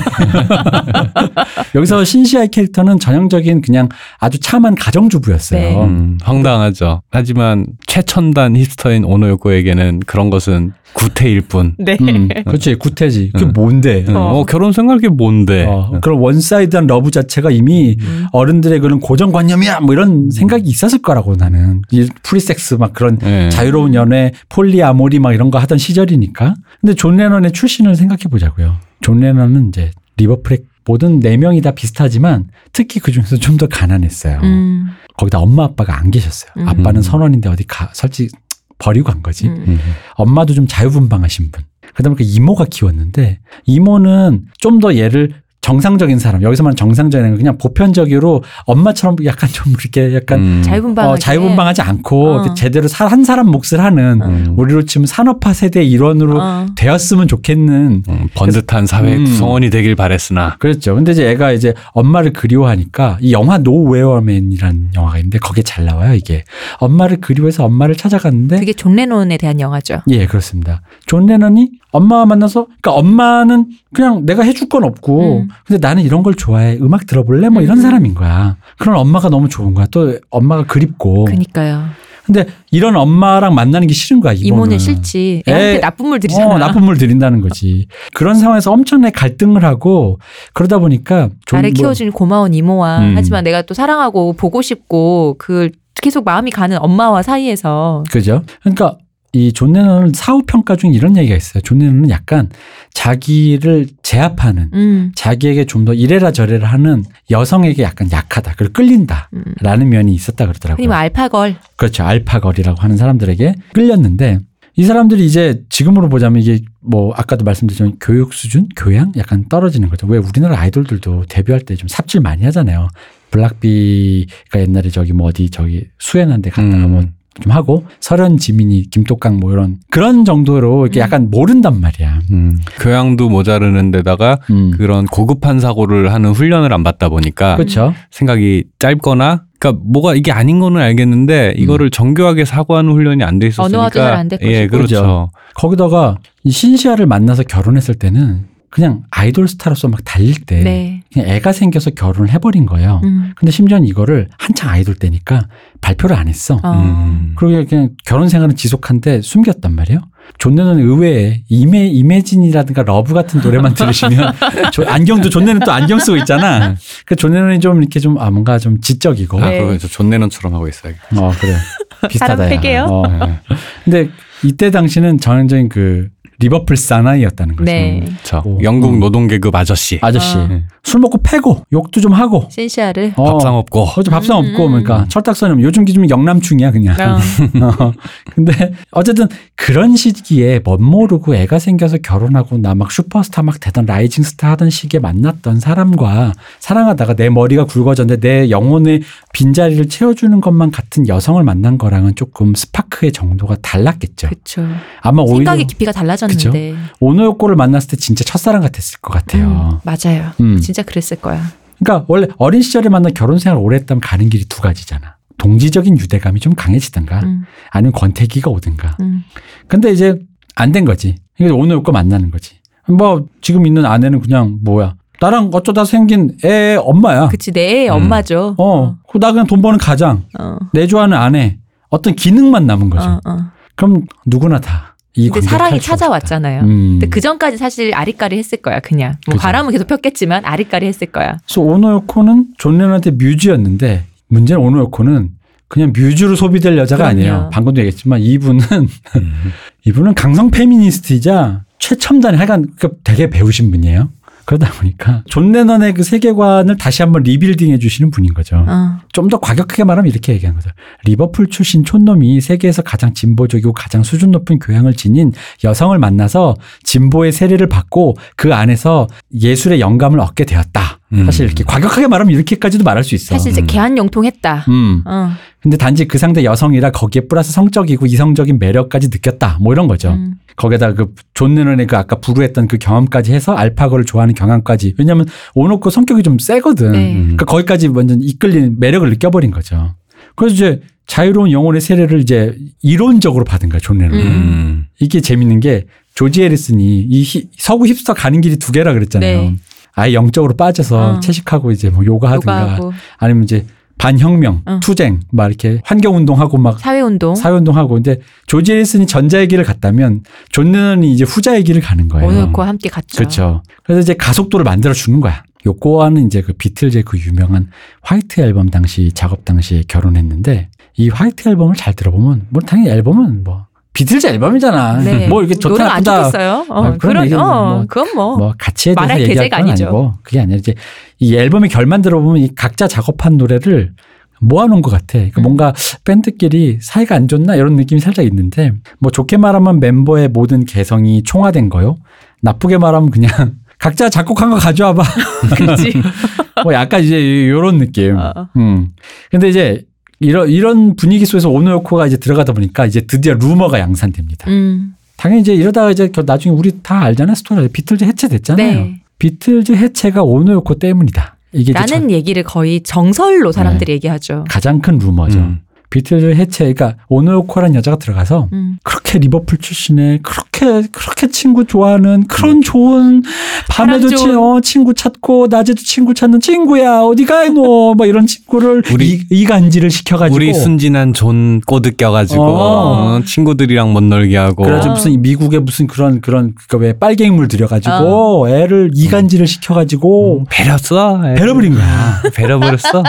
여기서 신시아의 캐릭터는 전형적인 그냥 아주 참한 가정주부였어요. 네. 음, 황당하죠. 하지만 최첨단 hipster인 오노요코에게는 그런 것은 구태일 뿐. 네. 음, 그렇지 구태지. 그게 음. 뭔데? 음, 어, 결혼 생각이 뭔데? 어, 그런 one-side한 love 자체가 이미 음. 어른들의 그런 고정관념이야 뭐 이런 생각이 있었을 거라고 나는 이 프리섹스 막 그런 예. 자유로운 연애 polyamory 막 이런 거 하던 시절이니까 근데 존 레논의 출신을 생각해 보자고요 존 레논은 이제 리버풀의 모든 네 명이 다 비슷하지만 특히 그 중에서 좀 더 가난했어요 음. 거기다 엄마 아빠가 안 계셨어요 음. 아빠는 선원인데 어디 가 솔직히 버리고 간 거지 음. 음. 엄마도 좀 자유분방하신 분. 그다음에 그 이모가 키웠는데 이모는 좀 더 얘를 정상적인 사람 여기서 말하는 정상적인 건 그냥 보편적으로 엄마처럼 약간 좀 이렇게 약간 음. 자유분방하게 어, 자유분방하지 않고 어. 제대로 사- 한 사람 몫을 하는 음. 우리로 치면 산업화 세대의 일원으로 어. 되었으면 좋겠는 음, 번듯한 사회 음. 구성원이 되길 바랬으나 그렇죠. 근데 이제 애가 이제 엄마를 그리워하니까 이 영화 노웨어맨이라는 영화가 있는데 거기에 잘 나와요 이게 엄마를 그리워해서 엄마를 찾아갔는데 그게 존 레논에 대한 영화죠. 예, 그렇습니다. 존 레넌이 엄마와 만나서, 그러니까 엄마는 그냥 내가 해줄 건 없고, 음. 근데 나는 이런 걸 좋아해. 음악 들어볼래? 뭐 이런 음. 사람인 거야. 그런 엄마가 너무 좋은 거야. 또 엄마가 그립고. 그니까요. 근데 이런 엄마랑 만나는 게 싫은 거야, 이모는. 이모는 싫지. 애한테 애- 나쁜 물 들이잖아. 어, 나쁜 물 들인다는 거지. 그런 상황에서 엄청나게 갈등을 하고, 그러다 보니까 존- 나를 뭐- 키워준 고마운 이모와 음. 하지만 내가 또 사랑하고 보고 싶고 그 계속 마음이 가는 엄마와 사이에서 그죠? 그러니까 이존 레논은 사후 평가 중에 이런 얘기가 있어요. 존 레논은 약간 자기를 제압하는 음, 자기에게 좀 더 이래라 저래라 하는 여성에게 약간 약하다. 그리고 끌린다. 음. 라는 면이 있었다 그러더라고요. 말 alpha girl. 그렇죠. alpha girl이라고 하는 사람들에게 끌렸는데 이 사람들이 이제 지금으로 보자면 이게 뭐 아까도 말씀드렸지만 교육 수준, 교양 약간 떨어지는 거죠. 왜 우리나라 아이돌들도 데뷔할 때 좀 삽질 많이 하잖아요. 블락비가 옛날에 저기 뭐 어디 저기 수행한 데 갔다가 음. 뭐 좀 하고 설현 지민이 김똑강 뭐 이런 그런 정도로 이렇게 음. 약간 모른단 말이야. 음, 교양도 모자르는 데다가 음. 그런 고급한 사고를 하는 훈련을 안 받다 보니까 그렇죠. 생각이 짧거나 그러니까 뭐가 이게 아닌 거는 알겠는데 이거를 정교하게 사고하는 훈련이 안 돼 있었으니까 언어화도 잘안될 예, 것이고. 그렇죠. 거기다가 이 신시아를 만나서 결혼했을 때는 그냥 아이돌 스타로서 막 달릴 때 네. 그냥 애가 생겨서 결혼을 해버린 거예요. 음. 근데 심지어는 이거를 한창 아이돌 때니까 발표를 안 했어. 어. 음. 그리고 그냥 결혼 생활은 지속한데 숨겼단 말이에요. 존 레논 의외에 이메 Imagine이라든가 Love 같은 노래만 들으시면 조- 안경도 존 레논 또 안경 쓰고 있잖아. 그존 레논이 좀 이렇게 좀 아, 뭔가 좀 지적이고. 아, 네. 그거 저존 레논처럼 하고 있어요. 어 그래 비슷하다. 야. 팩이에요? 어, 예. 근데 이때 당시는 전형적인 그 리버풀 사나이였다는 거죠. 네. 저 오. 영국 음. 노동계급 아저씨 아저씨 어. 술 먹고 패고 욕도 좀 하고. 신시아를. 어, 밥상 없고 어제 밥상 음, 없고 음. 그러니까 철딱서니면 요즘 기준이면 한남충이야 그냥. 어. 어, 근데 어쨌든 그런 시기에 멋 모르고 애가 생겨서 결혼하고 나 막 슈퍼스타 막 되던 rising star 하던 시기에 만났던 사람과 사랑하다가 내 머리가 굵어졌는데 내 영혼의 빈자리를 채워주는 것만 같은 여성을 만난 거랑은 조금 스파크의 정도가 달랐겠죠. 그렇죠. 아마 오히려 생각의 깊이가 달라졌 는데. 오노요코를 만났을 때 진짜 첫사랑 같았을 것 같아요. 음, 맞아요. 음. 진짜 그랬을 거야. 그러니까 원래 어린 시절에 만나 결혼 생활 오래 했다면 가는 길이 두 가지잖아. 동지적인 유대감이 좀 강해지든가 음, 아니면 권태기가 오든가. 음. 근데 이제 안 된 거지. 오늘 거 만나는 거지. 뭐 지금 있는 아내는 그냥 뭐야. 나랑 어쩌다 생긴 애 엄마야. 그치 내 음. 엄마죠. 어. 그나 그냥 돈 버는 가장. 어. 내 좋아하는 아내. 어떤 기능만 남은 거죠. 어, 어. 그럼 누구나 다. 이 근데 사랑이 찾아왔잖아요. 음. 근데 그 전까지 사실 아리까리 했을 거야 그냥. 뭐 그죠. 바람은 계속 폈겠지만 아리까리 했을 거야. 그래서 오노요코는 존 레논한테 뮤즈였는데 문제는 오노요코는 그냥 뮤즈로 소비될 여자가 그럼요. 아니에요. 방금도 얘기했지만 이분은 음. 이분은 강성 페미니스트이자 최첨단의 하여간 그 되게 배우신 분이에요. 그러다 보니까 존 레넌의 그 세계관을 다시 한번 리빌딩 해주시는 분인 거죠. 어. 좀더 과격하게 말하면 이렇게 얘기하는 거죠. 리버풀 출신 촌놈이 세계에서 가장 진보적이고 가장 수준 높은 교양을 지닌 여성을 만나서 진보의 세례를 받고 그 안에서 예술의 영감을 얻게 되었다. 음. 사실 이렇게 과격하게 말하면 이렇게까지도 말할 수 있어. 사실 이제 음. 개한 용통했다. 음. 어. 근데 단지 그 상대 여성이라 거기에 플러스 성적이고 이성적인 매력까지 느꼈다. 뭐 이런 거죠. 음. 거기에다 그존 레논의 그 아까 불우했던 그 경험까지 해서 alpha girl을 좋아하는 경향까지. 왜냐하면 오노요코 성격이 좀 세거든. 네. 음. 그러니까 거기까지 완전 이끌리는 매력을 느껴버린 거죠. 그래서 이제 자유로운 영혼의 세례를 이제 이론적으로 받은 거야 존 레논. 음. 음. 이게 재밌는 게 조지 해리슨이 이 히- 서구 힙스터 가는 길이 두 개라 그랬잖아요. 네. 아예 영적으로 빠져서 어. 채식하고 이제 뭐 요가하든가 요가하고 아니면 이제 반혁명, 어. 투쟁 막 이렇게 환경운동하고 막 사회운동. 사회운동하고 근데 조지 해리슨이 전자의 길을 갔다면 존 레논이 이제 후자의 길을 가는 거예요. 오늘과 함께 갔죠. 그렇죠. 그래서 이제 가속도를 만들어 주는 거야. 요코와는 이제 그 비틀즈의 그 유명한 화이트 앨범 당시 작업 당시에 결혼했는데 이 화이트 앨범을 잘 들어보면 뭐 당연히 앨범은 뭐 비틀즈 앨범이잖아. 네. 뭐 이렇게 좋다 노래가 안 나쁘다 좋겠어요. 어, 아, 그런 그런 어, 뭐- 그건 뭐. 뭐 같이 해서 말할 얘기할 건 아니죠. 아니고 그게 아니라 이제 이 앨범의 결만 들어보면 이 각자 작업한 노래를 모아놓은 것 같아. 그러니까 음. 뭔가 밴드끼리 사이가 안 좋나 이런 느낌이 살짝 있는데 뭐 좋게 말하면 멤버의 모든 개성이 총화된 거요. 나쁘게 말하면 그냥 각자 작곡한 거 가져와봐. 그렇지. 뭐 약간 이제 요런 느낌. 어. 음. 근데 이제 이런 이런 분위기 속에서 오노요코가 이제 들어가다 보니까 이제 드디어 루머가 양산됩니다. 음. 당연히 이제 이러다가 이제 겨- 나중에 우리 다 알잖아요. 스토리 비틀즈 해체됐잖아요. 네. 비틀즈 해체가 오노요코 때문이다. 이게 라는 얘기를 거의 정설로 사람들이 얘기하죠. 저- 가장 큰 루머죠. 음. 비틀즈 해체, 그러니까 오노요코라는 여자가 들어가서 음. 그렇게 리버풀 출신의 그렇게 그렇게 친구 좋아하는 그런 좋은 밤에도 사람 치, 좋은. 어, 친구 찾고 낮에도 친구 찾는 친구야 어디가 너 뭐 이런 친구를 우리- 이, 이간질을 시켜가지고 우리 순진한 존 꼬드겨가지고 어. 어, 친구들이랑 못 놀게 하고 어. 무슨 미국에 무슨 그런 그런 그왜 빨갱이물 들여가지고 애를 이간질을 시켜가지고 음, 배렸어 배려버린 거야. 배려버렸어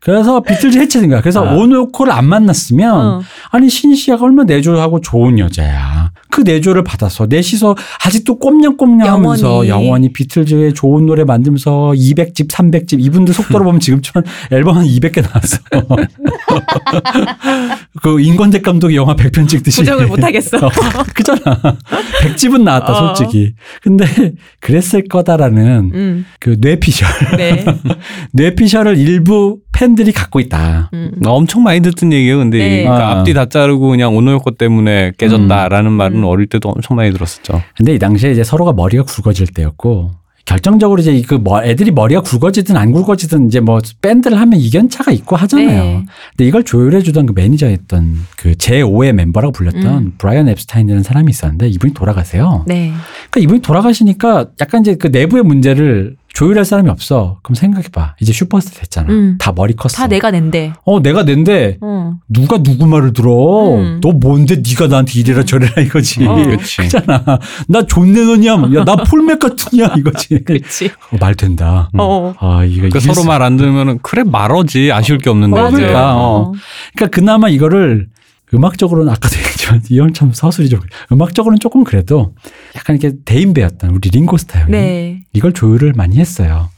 그래서 비틀즈 해체된 거야. 그래서 아. 오노 요코를 안 만났으면 어. 아니 신시아가 얼마나 내조하고 좋은 여자야. 그 내조를 받아서 넷이서 아직도 꼼냥꼼냥하면서 영원히. 영원히 비틀즈의 좋은 노래 만들면서 200집, 300집 이분들 속도로 보면 지금쯤 앨범 한 200개 나왔어. 그 인권대 감독이 영화 100편 찍듯이 부정을 못 하겠어. 어, 그잖아. 100집은 나왔다 어. 솔직히. 근데 그랬을 거다라는 음. 그 뇌피셜. 네. 뇌피셜을 일부 팬들이 갖고 있다. 음. 나 엄청 많이 듣던 얘기예요. 근데 네. 그러니까 아. 앞뒤 다 자르고 그냥 오노요코 때문에 깨졌다라는 말은 음. 어릴 때도 엄청 많이 들었었죠. 근데 이 당시에 이제 서로가 머리가 굵어질 때였고 결정적으로 이제 그 뭐 애들이 머리가 굵어지든 안 굵어지든 이제 뭐 밴드를 하면 이견차가 있고 하잖아요. 네. 근데 이걸 조율해 주던 그 매니저였던 그 제5의 멤버라고 불렸던 음. 브라이언 엡스타인이라는 사람이 있었는데 이분이 돌아가세요. 네. 그러니까 이분이 돌아가시니까 약간 이제 그 내부의 문제를 조율할 사람이 없어. 그럼 생각해봐. 이제 슈퍼스타 됐잖아. 음. 다 머리 컸어. 다 내가 낸데. 어 내가 낸데 어. 누가 누구 말을 들어? 음. 너 뭔데 네가 나한테 이래라 저래라 이거지. 어. 그렇지. 그잖아. 나존 레논이야. 야, 나 폴맥 같으냐 이거지. 그렇지. 어, 말 된다. 어. 아, 이거 그러니까 서로 말 안 들으면 그래 말하지 아쉬울 게 없는데 어, 이제. 그러니까. 어. 그러니까 그나마 이거를 음악적으로는 아까도 얘기했지만 이형참 서술이 좀 음악적으로는 조금 그래도 약간 이렇게 대인배였던 우리 링고스타 형이 네. 이걸 조율을 많이 했어요.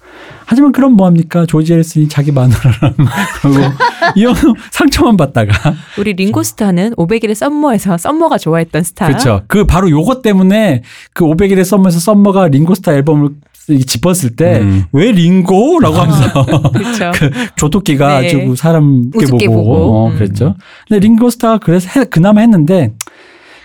하지만 그럼 뭐합니까? 조지 해리슨이 자기 마누라랑 이형 상처만 받다가 우리 링고스타는 500일의 썸머에서 썸머가 좋아했던 스타. 그렇죠. 그 바로 요것 때문에 그 500일의 썸머에서 썸머가 링고스타 앨범을 집었을 때 음. 왜 링고라고 하면서 그렇죠. 조토끼가 네. 아주 사람 게 우습게 보고, 보고. 어, 음. 그랬죠. 근데 링고스타가 그래서 해- 그나마 했는데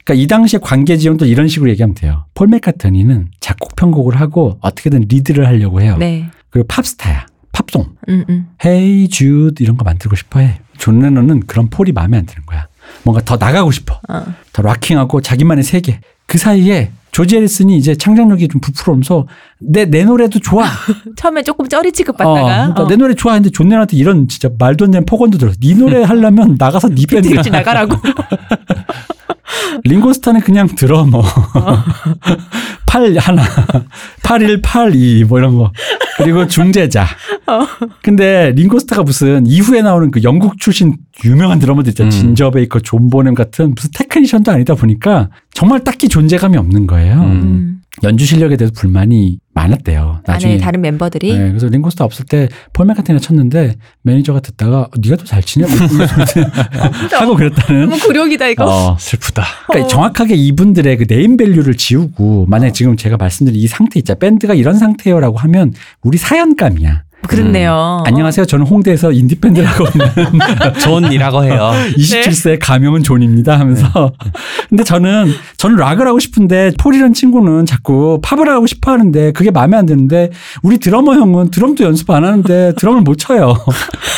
그러니까 이 당시에 관계 지형도 이런 식으로 얘기하면 돼요. 폴 맥카트니는 작곡 편곡을 하고 어떻게든 리드를 하려고 해요. 네. 그리고 팝스타야. 팝송. 음, 음. Hey Jude 이런 거 만들고 싶어 해. 존 레논은 그런 폴이 마음에 안 드는 거야. 뭔가 더 나가고 싶어. 어. 더 rocking하고 자기만의 세계. 그 사이에 조지 해리슨이 이제 창작력이 좀 부풀어오면서 내, 내 노래도 좋아. 처음에 조금 쩌리 어, 취급받다가 그러니까 어. 내 노래 좋아하는데 존 레논한테 이런 진짜 말도 안 되는 폭언도 들었어. 네 노래 하려면 나가서 네 밴드 비틀즈 나가라고. 링고스타는 그냥 들어 뭐. 8 하나, 8182 뭐 이런 거. 그리고 중재자. 근데 링고스타가 무슨 이후에 나오는 그 영국 출신 유명한 드러머들 있잖아. 음. 진저 베이커, 존 보넴 같은 무슨 테크니션도 아니다 보니까 정말 딱히 존재감이 없는 거예요. 음. 음. 연주 실력에 대해서 불만이 많았대요. 나중에. 다른 멤버들이 네, 그래서 링고스타 없을 때 폴 맥카트니가 쳤는데 매니저가 듣다가 어, 네가 더 잘 치냐 뭐 하고 그랬다는 너무 굴욕이다 이거. 어, 슬프다. 그러니까 정확하게 이분들의 그 name value를 지우고 만약 에 지금 제가 말씀드린 이 상태 있자 밴드가 이런 상태요라고 하면 우리 사연감이야. 그렇네요. 안녕하세요. 저는 홍대에서 인디 밴드를 하고 있는 존이라고 해요. 27세 가명은 존입니다 하면서 근데 저는 저는 락을 하고 싶은데 폴이라는 친구는 자꾸 팝을 하고 싶어 하는데 그게 마음에 안 드는데 우리 드러머 형은 드럼도 연습 안 하는데 드럼을 못 쳐요.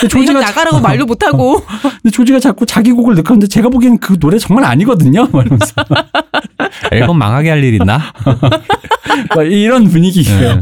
조지가 조지가 나가라고 말도 못 하고 근데 조지가 자꾸 자기 곡을 넣었는데 제가 보기엔 그 노래 정말 아니거든요. 막 이러면서 앨범 망하게 할 일 있나? 막 이런 분위기예요. 네.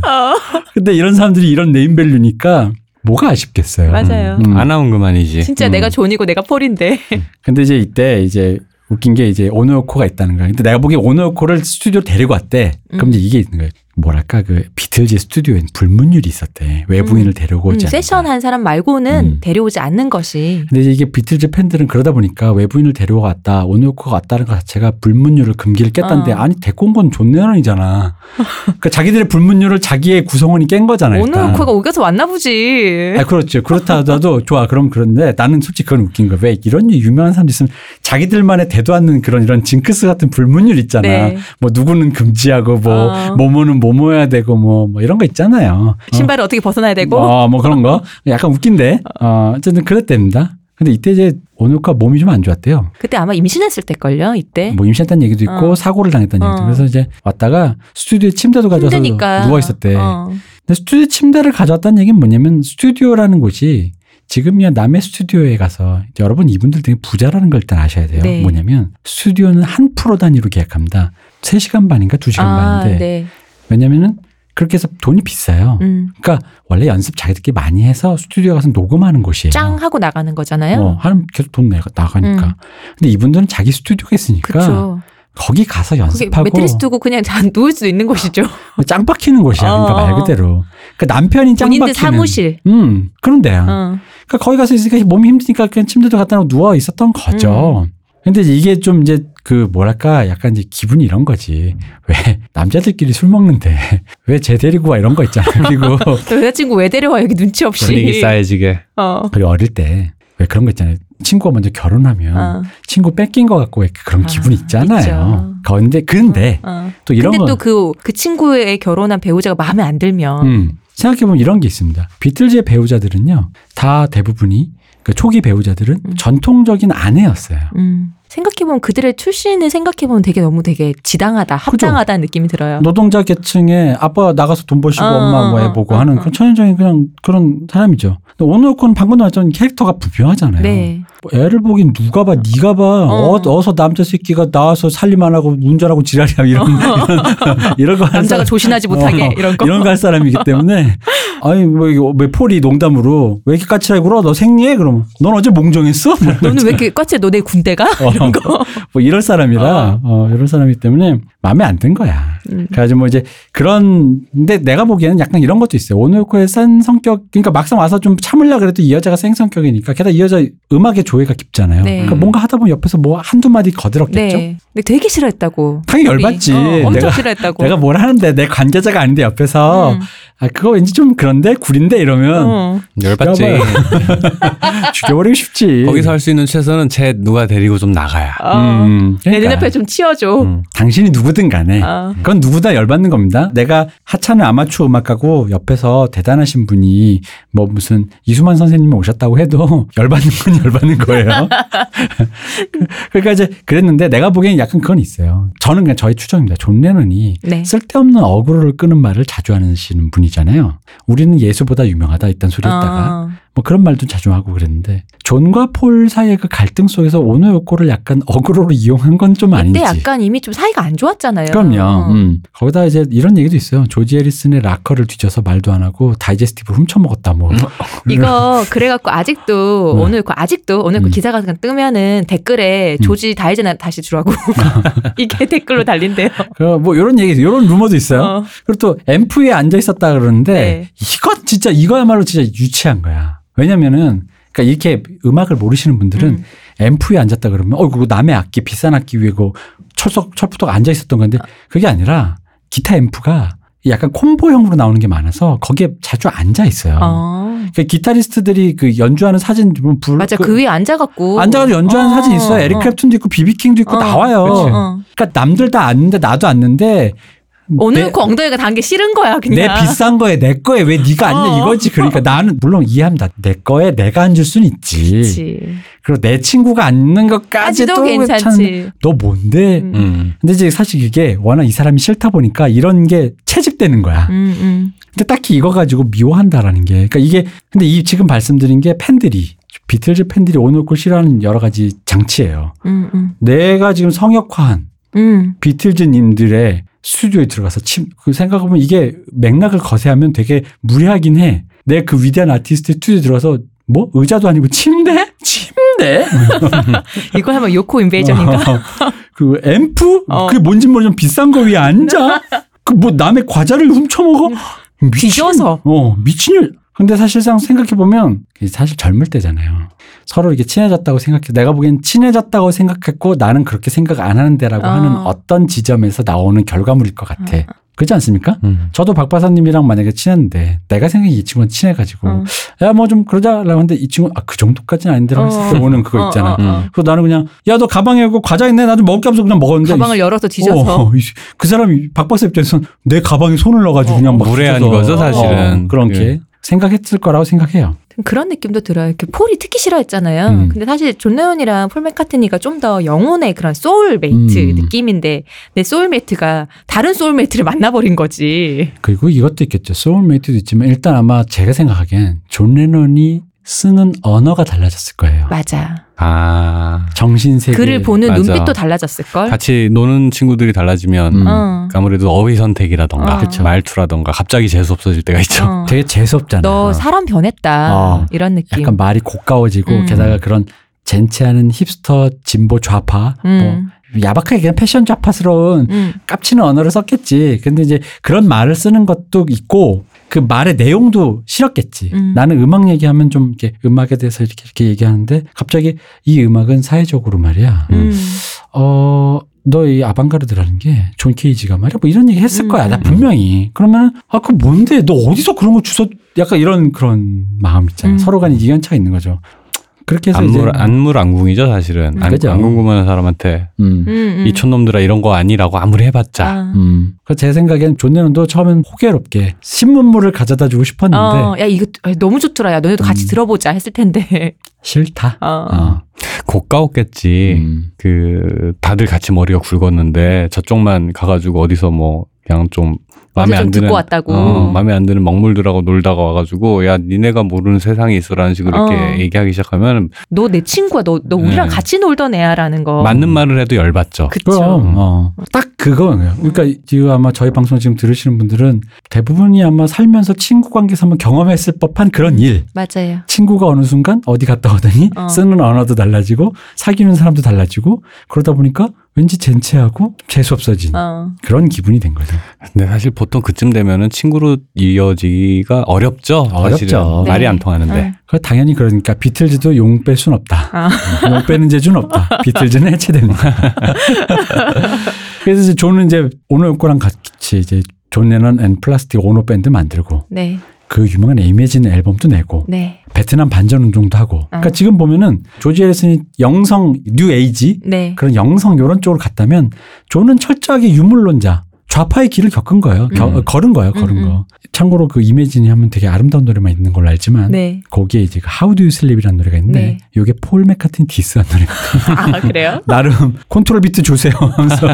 근데 이런 사람들이 이런 네임밸류니까 뭐가 아쉽겠어요. 맞아요. 음. 안 하면 그만이지. 진짜 음. 내가 존이고 내가 폴인데 근데 이제 이때 이제 웃긴 게 이제 오노요코가 있다는 거야. 근데 내가 보기에 오노요코를 스튜디오 데리고 왔대. 그럼 음. 이제 이게 있는 거예요. 뭐랄까 그 비틀즈 스튜디오엔 불문율이 있었대. 외부인을 데려오고 음, 오지 않는다. 세션 한 사람 말고는 음. 데려오지 않는 것이 근데 이게 비틀즈 팬들은 그러다 보니까 외부인을 데려왔다, 오노요코가 왔다는 것 자체가 불문율을 금기를 깼다는데 어. 아니 데리고 온 건 존 레논이잖아. 그러니까 자기들의 불문율을 자기의 구성원이 깬 거잖아요. 그가 우겨서 왔나 보지. 아, 그렇죠. 그렇다 하더라도 좋아. 그럼 그런데 나는 솔직히 그건 웃긴 거야. 왜 이런 유명한 사람들 있으면 자기들만의 대도 않는 그런 이런 징크스 같은 불문율 있잖아. 네. 뭐 누구는 금지하고 뭐 어. 뭐뭐는 뭐뭐해야 되고 뭐, 뭐 이런 거 있잖아요. 어. 신발을 어떻게 벗어나야 되고 어, 뭐 그런 거. 약간 웃긴데. 어, 어쨌든 그랬답니다. 근데 이때 이제 오노카 몸이 좀 안 좋았대요. 그때 아마 임신했을 때걸요 이때. 뭐 임신했다는 얘기도 있고 어. 사고를 당했다는 얘기도. 어. 그래서 이제 왔다가 스튜디오에 침대도 가져와서 힘드니까 누워 있었대. 어. 근데 스튜디오 침대를 가져왔다는 얘기는 뭐냐면 스튜디오라는 곳이 지금이야 남의 스튜디오에 가서 여러분 이분들 되게 부자라는 걸 일단 아셔야 돼요. 네. 뭐냐면 스튜디오는 한 프로 단위로 계약합니다. 3시간 반인가 2시간 아, 반인데 네. 왜냐면은 그렇게 해서 돈이 비싸요. 음. 그러니까 원래 연습 자기들끼리 많이 해서 스튜디오 가서 녹음하는 곳이에요. 짱 하고 나가는 거잖아요. 어, 하면 계속 돈 내가 나가니까. 음. 근데 이분들은 자기 스튜디오가 있으니까 그렇죠. 거기 가서 연습하고 매트리스 두고 그냥 자 누울 수도 있는 곳이죠. 짱 박히는 곳이야. 그러니까 어. 말 그대로. 그러니까 남편이 짱 본인들 박히는. 사무실. 음, 그런 데야. 어. 그러니까 거기 가서 있으니까 몸이 힘드니까 그냥 침대도 갖다 놓고 누워 있었던 음. 거죠. 근데 이게 좀 이제 그 뭐랄까 약간 이제 기분이 이런 거지. 왜 남자들끼리 술 먹는데 왜 쟤 데리고 와 이런 거 있잖아. 그리고 너 여자친구 왜 데려와 여기 눈치 없이. 분위기 쌓여지게. 어. 그리고 어릴 때 왜 그런 거 있잖아요. 친구가 먼저 결혼하면 어. 친구 뺏긴 것 같고 왜 그런 아, 기분이 있잖아요. 있죠. 그런데 근데 어. 또 이런 근데 거또그그 친구의 결혼한 배우자가 마음에 안 들면 음. 생각해 보면 이런 게 있습니다. 비틀즈의 배우자들은요, 다 대부분이 그 초기 배우자들은 음. 전통적인 아내였어요. 음. 생각해보면 그들의 출신을 생각해보면 되게 너무 되게 지당하다, 합당하다는 느낌이 들어요. 노동자 계층에 아빠 나가서 돈 버시고 어, 엄마 뭐 어, 해보고 어, 하는 어. 그런 천연적인 그냥 그런 사람이죠. 근데 오늘콘 방금 나왔던 캐릭터가 부묘하잖아요. 네. 뭐 애를 보긴 누가 봐, 네가 봐. 어. 어 서 남자 새끼가 나와서 살림 안 하고 운전하고 지랄이야 이런 이런, 이런 거 남자가 사람- 조신하지 못하게 어, 이런 거. 이런 거 할 사람이기 때문에 아니 뭐 이거 왜 폴이 농담으로 왜 이렇게 까칠하게 굴어? 너 생리해? 그러면 넌 어제 몽정했어? 뭐 너는 왜 이렇게 까치 너네 군대가? 이런 거. 뭐 이럴 사람이라 어, 이런 사람이기 때문에 마음에 안 든 거야. 음. 그래가지고 뭐 이제 그런 근데 내가 보기에는 약간 이런 것도 있어요. 오노요코의 센 성격 그러니까 막상 와서 좀 참으려 그래도 이 여자가 생 성격이니까 게다가 이 여자 음악의 조예가 깊잖아요. 네. 그러니까 뭔가 하다 보면 옆에서 뭐 한두 마디 거들었겠죠. 네. 근데 되게 싫어했다고. 당연히 열받지. 어, 엄청 내가 싫어했다고. 내가 뭘 하는데 내 관계자가 아닌데 옆에서 음. 아 그거 왠지 좀 그런데 구린데 이러면 어. 열받지. 죽여버리고 싶지. 거기서 할 수 있는 최선은 쟤 누가 데리고 좀 나가 야. 어. 음, 내 그러니까. 눈앞에 좀 치워줘. 음. 당신이 누구든 간에 어. 그건 누구나 열받는 겁니다. 내가 하찮은 아마추어 음악가고 옆에서 대단하신 분이 뭐 무슨 이수만 선생님이 오셨다고 해도 열받는 건 열받는 거예요. 그러니까 이제 그랬는데 내가 보기엔 약간 그건 있어요. 저는 그냥 저의 추정입니다. 존 레논이 네. 쓸데없는 어그로를 끄는 말을 자주 하시는 분이잖아요. 우리는 예수보다 유명하다 이딴 소리 했다가 어. 뭐 그런 말도 자주 하고 그랬는데 존과 폴 사이의 그 갈등 속에서 오노 요코를 약간 어그로로 이용한 건 좀 아닌지. 그때 약간 이미 좀 사이가 안 좋았잖아요. 그럼요. 어. 음. 거기다 이제 이런 얘기도 있어요. 조지 해리슨의 락커를 뒤져서 말도 안 하고 다이제스티브 훔쳐먹었다 뭐. 이거 그래갖고 아직도 네. 오늘 그 아직도 오늘 그 음. 기사가 뜨면은 댓글에 음. 조지 다이제나 다시 주라고 이게 댓글로 달린대요. 그뭐 이런 얘기, 이런 루머도 있어요. 어. 그리고 또 앰프 위에 앉아 있었다 그러는데 네. 이거 진짜 이거야말로 진짜 유치한 거야. 왜냐면은 그러니까 이렇게 음악을 모르시는 분들은 음. 앰프 위에 앉았다 그러면 어 그거 남의 악기 비싼 악기 위에 그 철석 철부터 앉아 있었던 건데 그게 아니라 기타 앰프가 약간 콤보형으로 나오는 게 많아서 거기에 자주 앉아 있어요. 어. 그 기타리스트들이 그 연주하는 사진 보면 불 맞아 그, 위에 앉아갖고 앉아가지고 연주하는 어, 사진 있어요. 에릭 어. 크랩튼도 있고 비비킹도 있고 어, 나와요. 그러니까 남들 다 앉는데 나도 앉는데 오늘 내- 그 엉덩이가 단 게 싫은 거야 그냥. 내 비싼 거에 내 거에 왜 네가 앉냐 어. 이거지. 그러니까 나는 물론 이해합니다. 내 거에 내가 앉을 순 있지. 그치. 그리고 내 친구가 앉는 것까지도 괜찮지. 너 뭔데? 음. 음. 근데 이제 사실 이게 워낙 이 사람이 싫다 보니까 이런 게 채집되는 거야. 음, 음. 근데 딱히 이거 가지고 미워한다라는 게 그러니까 이게 근데 이 지금 말씀드린 게 팬들이 비틀즈 팬들이 오늘 걸 싫어하는 여러 가지 장치예요. 음, 음. 내가 지금 성역화한 음. 비틀즈님들의 스튜디오에 들어가서 침, 그 생각해보면 이게 맥락을 거세하면 되게 무례하긴 해. 내 그 위대한 아티스트 스튜디오에 들어가서 뭐? 의자도 아니고 침대? 침대? 이거 하면 요코 인베이전인가? 어, 그 앰프? 어. 그게 뭔지 모르지만 비싼 거 위에 앉아? 그 뭐 남의 과자를 훔쳐먹어? 미친- 뒤져서. 어, 미친년. 근데 사실상 생각해보면 사실 젊을 때잖아요. 서로 이렇게 친해졌다고 생각해. 내가 보기엔 친해졌다고 생각했고 나는 그렇게 생각 안 하는데라고 어. 하는 어떤 지점에서 나오는 결과물일 것 같아. 어. 그렇지 않습니까? 음. 저도 박바사님이랑 만약에 친했는데 내가 생각에 이 친구는 친해가지고 어. 야뭐 좀 그러자라고 하는데 이 친구 아그 정도까지는 아닌데라고 했을 때 어. 오는 그거 있잖아. 어, 어, 어. 그래서 나는 그냥 야 너 가방에 그 과자 있네 나도 먹을 게 없어 그냥 먹었는데 가방을 이- 열어서 뒤져서 어, 이- 그 사람이 박 박사 입장에서는 내 가방에 손을 넣어가지고 어, 그냥 막 무례한 거죠, 사실은. 어, 그렇게 예. 생각했을 거라고 생각해요. 그런 느낌도 들어요. 그 폴이 특히 싫어했잖아요. 음. 근데 사실 존 레논이랑 폴 맥카트니가 좀 더 영혼의 그런 소울메이트 음. 느낌인데 내 soulmate가 다른 soulmate를 만나버린 거지. 그리고 이것도 있겠죠. soulmate도 있지만 일단 아마 제가 생각하기엔 존 레논이 쓰는 언어가 달라졌을 거예요. 맞아. 아. 정신세계. 글을 보는 맞아. 눈빛도 달라졌을 걸. 같이 노는 친구들이 달라지면 음. 어. 아무래도 어휘 선택이라던가 어. 말투라던가 갑자기 재수 없어질 때가 있죠. 어. 되게 재수없잖아요. 너 사람 변했다. 어. 이런 느낌. 약간 말이 고가워지고 음. 게다가 그런 젠체하는 힙스터 진보 좌파 음. 뭐 야박하게 그냥 패션 좌파스러운 음. 깝치는 언어를 썼겠지. 근데 이제 그런 말을 쓰는 것도 있고 그 말의 내용도 싫었겠지. 음. 나는 음악 얘기하면 좀 이렇게 음악에 대해서 이렇게 이렇게 얘기하는데 갑자기 이 음악은 사회적으로 말이야. 음. 어, 너 이 아방가르드라는 게 존 케이지가 말이야. 뭐 이런 얘기 했을 음. 거야. 나 분명히. 그러면은 아, 그 뭔데? 너 어디서 그런 거 주워? 약간 이런 그런 마음 있잖아. 음. 서로 간에 이견차가 있는 거죠. 그렇게 해서 이제 안물 안물 안궁이죠 사실은. 안, 그죠. 안 궁금한 사람한테 음. 음, 음. 이 촌 놈들아 이런 거 아니라고 아무리 해봤자. 아. 음. 그제 생각엔 존 레논도 처음엔 호기롭게 신문물을 가져다 주고 싶었는데 어, 야 이거 너무 좋더라. 야 너네도 같이 음. 들어보자 했을 텐데. 싫다. 어. 어. 고가웠겠지. 음. 그 다들 같이 머리가 굵었는데 저쪽만 가가지고 어디서 뭐 그냥 좀 마음에 안 드는 듣고 왔다고. 어, 마음에 안 드는 먹물들하고 놀다가 와가지고 야 니네가 모르는 세상이 있어라는 식으로 어. 이렇게 얘기하기 시작하면 너 내 친구야. 너, 너 우리랑 네. 같이 놀던 애야라는 거. 맞는 말을 해도 열받죠. 그쵸. 그럼 어. 딱 그거예요. 그러니까 지금 아마 저희 방송 지금 들으시는 분들은 대부분이 아마 살면서 친구 관계에서 한번 경험했을 법한 그런 일. 맞아요. 친구가 어느 순간 어디 갔다 오더니 어. 쓰는 언어도 달라지고 사귀는 사람도 달라지고 그러다 보니까 왠지 젠체하고 재수 없어진 어. 그런 기분이 된 거죠. 근데 사실 보통 그쯤 되면은 친구로 이어지기가 어렵죠. 어렵죠. 사실은. 네. 말이 안 통하는데. 어. 그 당연히 그러니까 비틀즈도 용 뺄 순 없다. 아. 용 빼는 재주는 없다. 비틀즈는 해체됩니다. 그래서 이제 존은 이제 오노 요코랑 같이 이제 존 레넌 앤 플라스틱 오노 밴드 만들고 네. 그 유명한 Imagine 앨범도 내고 네. 베트남 반전 운동도 하고. 그러니까 어. 지금 보면은 조지 해리슨이 영성 뉴 에이지 네. 그런 영성 요런 쪽으로 갔다면 존은 철저하게 유물론자 좌파의 길을 겪은 거예요. 겨- 음. 걸은 거예요. 걸은 음, 음. 거. 참고로 그 Imagine이 하면 되게 아름다운 노래만 있는 걸로 알지만 네. 거기에 이제 그 How Do You Sleep이라는 노래가 있는데 네. 이게 폴 맥카트니 디스한 노래. 아 그래요? 나름 컨트롤 비트 주세요 하면서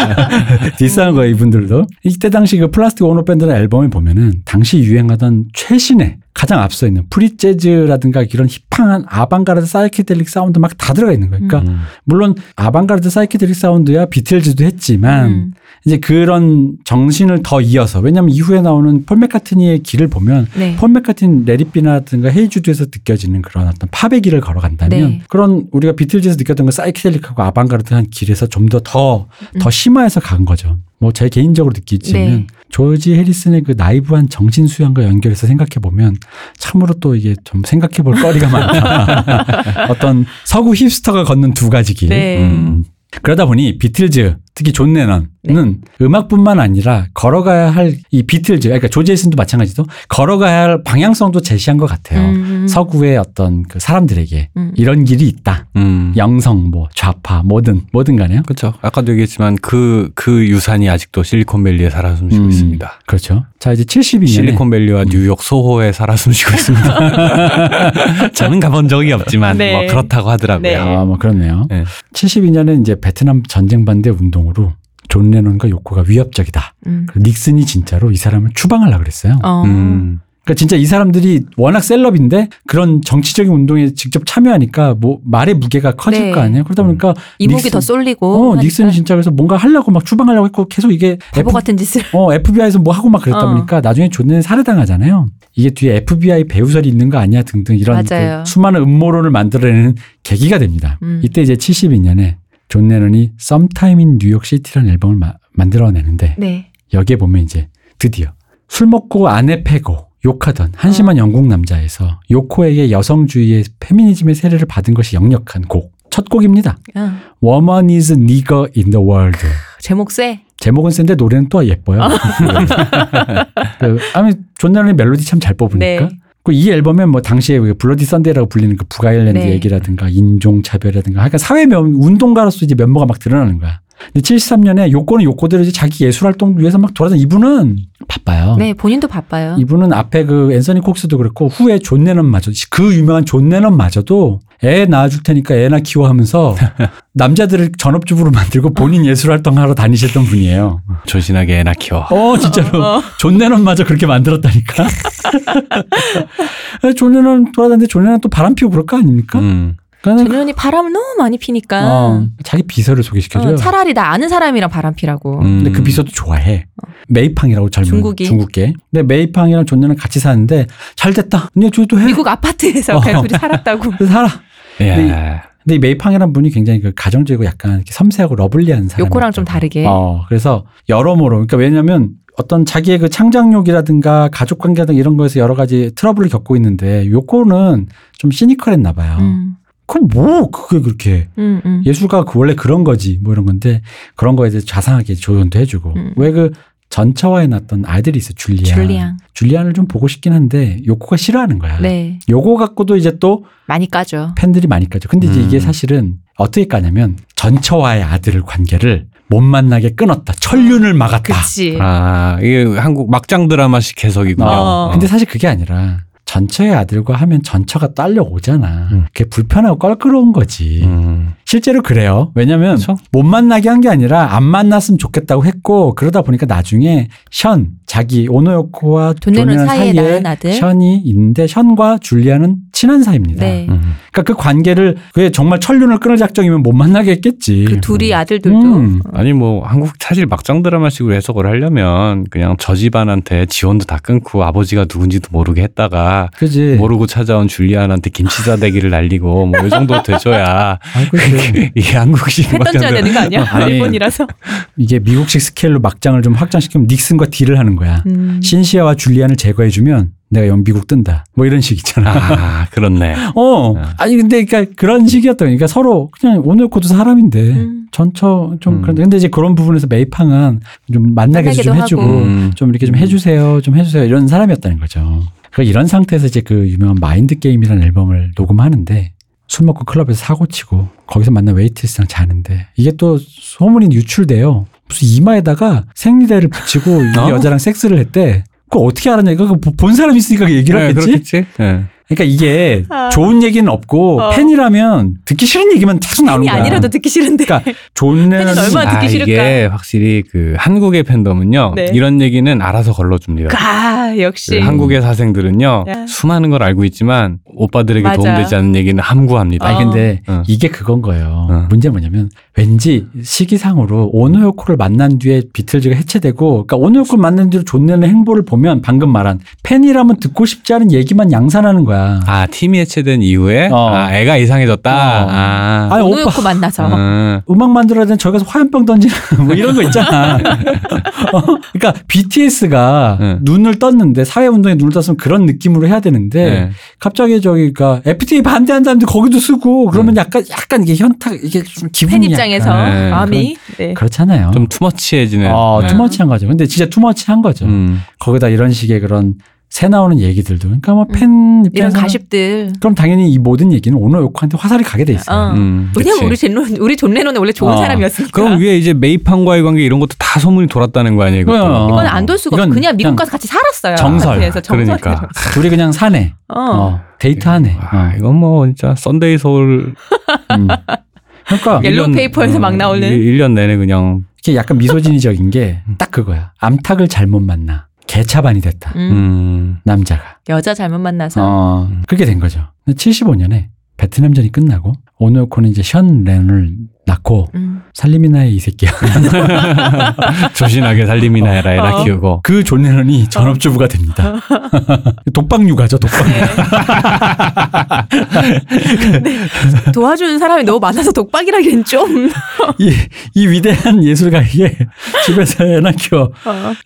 디스한 거예요 이분들도. 이때 당시 그 플라스틱 오노 밴드의 앨범을 보면은 당시 유행하던 최신의 가장 앞서 있는 프리 재즈라든가 이런 hip한 아방가르드 사이키델릭 사운드 막 다 들어가 있는 거예요. 그러니까 음. 물론 아방가르드 사이키델릭 사운드야 비틀즈도 했지만 음. 이제 그런 정신을 더 이어서 왜냐하면 이후에 나오는 폴 맥카트니의 길을 보면 네. 폴 맥카트니 Let It Be라든가 Hey Jude에서 느껴지는 그런 어떤 팝의 길을 걸어간다면 네. 그런 우리가 비틀즈에서 느꼈던 그 사이키델릭하고 아방가르드한 길에서 좀 더 더더 음. 심화해서 간 거죠. 뭐 제 개인적으로 느끼지는 네. 조지 해리슨의 그 나이브한 정신 수양과 연결해서 생각해 보면 참으로 또 이게 좀 생각해 볼 거리가 많다. 어떤 서구 힙스터가 걷는 두 가지 길. 네. 음. 그러다 보니 비틀즈 특히 존 레넌은 네. 음악뿐만 아니라 걸어가야 할 이 비틀즈 그러니까 조지 해리슨도 마찬가지도 걸어가야 할 방향성도 제시한 것 같아요. 음. 서구의 어떤 그 사람들에게 음. 이런 길이 있다. 음. 영성, 뭐 좌파, 뭐든 뭐든 간에요. 그렇죠. 아까도 얘기했지만 그, 그 유산이 아직도 실리콘밸리에 살아 숨쉬고 음, 있습니다. 그렇죠. 자 이제 72년에 실리콘밸리와 뉴욕 소호에 살아 숨쉬고 있습니다. 저는 가본 적이 없지만 네. 뭐 그렇다고 하더라고요. 네. 아, 뭐 그렇네요. 네. 72년에 이제 베트남 전쟁 반대 운동 으로 존 레논과 요코가 위협적이다. 음. 닉슨이 진짜로 이 사람을 추방하려고 그랬어요. 어. 음. 그러니까 진짜 이 사람들이 워낙 셀럽인데 그런 정치적인 운동에 직접 참여하니까 뭐 말의 무게가 커질 네. 거 아니에요. 그러다 보니까 이목이 닉슨- 더 쏠리고. 어, 닉슨이 진짜 그래서 뭔가 하려고 막 추방하려고 했고 계속 이게 바보 같은 짓을. 어, FBI에서 뭐 하고 막 그랬다 어. 보니까 나중에 존 레논 살해당하잖아요. 이게 뒤에 FBI 배후설이 있는 거 아니야 등등 이런. 그 수많은 음모론을 만들어내는 계기가 됩니다. 음. 이때 이제 72년에 존 레논이 Sometime in New York City라는 앨범을 마- 만들어내는데 네. 여기에 보면 이제 드디어 술 먹고 아내 패고 욕하던 어. 한심한 영국 남자에서 요코에게 여성주의의 페미니즘의 세례를 받은 것이 역력한 곡. 첫 곡입니다. 어. Woman is nigger in the world. 제목 세. 제목은 센데 노래는 또 예뻐요. 그, 아니 존 레논의 멜로디 참 잘 뽑으니까. 네. 그이 앨범에 뭐 당시에 그 블러디 선데이라고 불리는 그 북아일랜드 네. 얘기라든가 인종 차별이라든가 하여간 사회 면 운동가로서 이제 면모가 막 드러나는 거야. 근데 73년에 요코는 요코대로 이제 자기 예술 활동 위해서 막 돌아다니 이분은 바빠요. 네, 본인도 바빠요. 이분은 앞에 그 앤서니 콕스도 그렇고 후에 존 레넌마저 그 유명한 존 레넌마저도 애 낳아줄 테니까 애나 키워하면서 남자들을 전업주부로 만들고 본인 예술 활동하러 다니셨던 분이에요. 조신하게 애나 키워. 어 진짜로 존 레넌마저 그렇게 만들었다니까. 존 레넌 돌아다니는데 존 레넌 또 바람 피우고 그럴 거 아닙니까? 음. 그러니까 존 레넌이 바람을 너무 많이 피니까 어, 자기 비서를 소개시켜줘요. 어, 차라리 나 아는 사람이랑 바람 피라고. 음. 근데 그 비서도 좋아해. 메이팡이라고 젊은 중국인. 중국계. 근데 메이팡이랑 존 레넌 같이 사는데 잘 됐다. 근데 저도 해. 미국 아파트에서 어. 그냥 둘이 살았다고. 살아. 예. 네. 근데 이 메이팡이라는 분이 굉장히 그 가정적이고 약간 이렇게 섬세하고 lovely한 사람. 요코랑 좀 다르게. 어, 그래서 여러모로 그러니까 왜냐하면 어떤 자기의 그 창작욕이라든가 가족 관계라든가 이런 거에서 여러 가지 트러블을 겪고 있는데 요코는 좀 시니컬했나 봐요. 음, 그럼 뭐 그게 그렇게 음, 음. 예술가 그 원래 그런 거지 뭐 이런 건데 그런 거에 대해서 자상하게 조언도 해주고 음. 왜그 전처와에 낳았던 아들이 있어 줄리안. 줄리안. 줄리안을 좀 보고 싶긴 한데 요코가 싫어하는 거야. 네. 요거 갖고도 이제 또 많이 까죠. 팬들이 많이 까죠. 근데 이제 음. 이게 사실은 어떻게 까냐면 전처와의 아들을 관계를 못 만나게 끊었다. 천륜을 막았다. 그치. 아, 이게 한국 막장 드라마식 해석이군요. 어. 근데 사실 그게 아니라 전처의 아들과 하면 전처가 딸려오잖아. 음. 그게 불편하고 껄끄러운 거지. 음. 실제로 그래요. 왜냐면 그쵸? 못 만나게 한 게 아니라 안 만났으면 좋겠다고 했고 그러다 보니까 나중에 션 자기 오노요코와 돈네론 사이에 사이에. 션이 있는데 션과 줄리아는 친한 사이입니다. 네. 음. 그러니까 그 관계를 그게 정말 천륜을 끊을 작정이면 못 만나게 했겠지. 그 둘이 아들들도 음. 아니 뭐 한국 사실 막장 드라마식으로 해석을 하려면 그냥 저 집안한테 지원도 다 끊고 아버지가 누군지도 모르게 했다가 그지. 모르고 찾아온 줄리안한테 김치 싸대기를 날리고 뭐 이 정도 돼줘야 아, 그지. 이게 한국식 해 막장 던져야 되는 거 아니야? 아니. 일본이라서. 이게 미국식 스케일로 막장을 좀 확장시키면 닉슨과 딜을 하는 거야. 음. 신시아와 줄리안을 제거해주면 내가 연 미국 뜬다. 뭐 이런 식 있잖아. 아 그렇네. 어. 아니 근데 그러니까 그런 식이었던 그러니까 서로 그냥 오늘 코도 사람인데 음. 전처 좀 음. 그런데 근데 이제 그런 부분에서 메이팡은 좀 만나게 좀 해주고. 음. 좀 이렇게 좀 해주세요, 좀 해주세요 이런 사람이었다는 거죠. 그러니까 이런 상태에서 이제 그 유명한 마인드 게임이라는 앨범을 녹음하는데 술 먹고 클럽에서 사고 치고 거기서 만난 웨이트리스랑 자는데 이게 또 소문이 유출돼요. 무슨 이마에다가 생리대를 붙이고 이 어? 여자랑 섹스를 했대. 그거 어떻게 알았냐? 이거 본 사람 있으니까 얘기를 네, 하겠지. 그렇겠지. 네. 그러니까 이게 아. 좋은 얘기는 없고 어. 팬이라면 듣기 싫은 얘기만 계속 나오는 팬이 거야. 아니라도 듣기 싫은데. 그러니까 팬은 레논이 얼마나 듣기 아, 싫을까? 이게 확실히 그 한국의 팬덤은요 네. 이런 얘기는 알아서 걸러줍니다. 아 역시. 그 한국의 사생들은요 야. 수많은 걸 알고 있지만 오빠들에게 맞아. 도움되지 않는 얘기는 함구합니다. 아니 근데 어. 이게 그건 거예요. 어. 문제는 뭐냐면 왠지 시기상으로 오노요코를 만난 뒤에 비틀즈가 해체되고 그러니까 오노요코를 만난 뒤로 존 레논의 행보를 보면 방금 말한 팬이라면 듣고 싶지 않은 얘기만 양산하는 거야. 아 팀이 해체된 이후에 어. 아, 애가 이상해졌다. 어. 아. 아니 오빠 오노요코 만나서. 음. 음악 만들어야 되는 저기 가서 화염병 던지는 뭐 이런 거 있잖아. 어? 그러니까 BTS가 네. 눈을 떴는데 사회 운동에 눈을 떴으면 그런 느낌으로 해야 되는데 네. 갑자기 저기가 FTA 반대한 사람들 거기도 쓰고 그러면 약간 약간 이게 현타 이게 좀 기분이 팬 입장 에서 약간 네, 마음이. 네. 그렇잖아요. 좀 투머치해지는. 어, 네. 투머치한 거죠. 근데 진짜 투머치한 거죠. 음. 거기다 이런 식의 그런 새 나오는 얘기들도 그러니까 뭐팬 이런 입장에서 가십들. 그럼 당연히 이 모든 얘기는 오노요코한테 화살이 가게 돼 있어요. 어. 음, 왜냐면. 우리 존 우리 존 레논은 원래 좋은 어. 사람이었으니까. 그럼 위에 이제 메이팡과의 관계 이런 것도 다 소문이 돌았다는 거 아니에요? 이것도? 어. 이건 안 돌 수가 없어. 이건 그냥 미국 그냥 가서 같이 살았어요. 정설. 그래서 정설. 그러니까. 둘이 그냥 사내. 어. 어, 데이트하네. 아, 어. 이건 뭐 진짜 썬데이 서울 음. 그러니까 yellow paper에서 막 나오는. 1년 내내 그냥 이게 약간 미소진이적인 게 딱 그거야. 암탉을 잘못 만나. 개차반이 됐다. 음. 음. 남자가. 여자 잘못 만나서. 어, 그렇게 된 거죠. 75년에 베트남전이 끝나고 오노요코는 이제 션 레논을 낳고 음. 살림이나의 이 새끼야. 조신하게 살림이나 해라 해라 어. 키우고 그존 레논이 전업주부가 됩니다. 독박 육아죠, 독박. 네. 도와주는 사람이 너무 많아서 독박이라기엔 좀. 이, 이 위대한 예술가에게 집에서 애나 키워.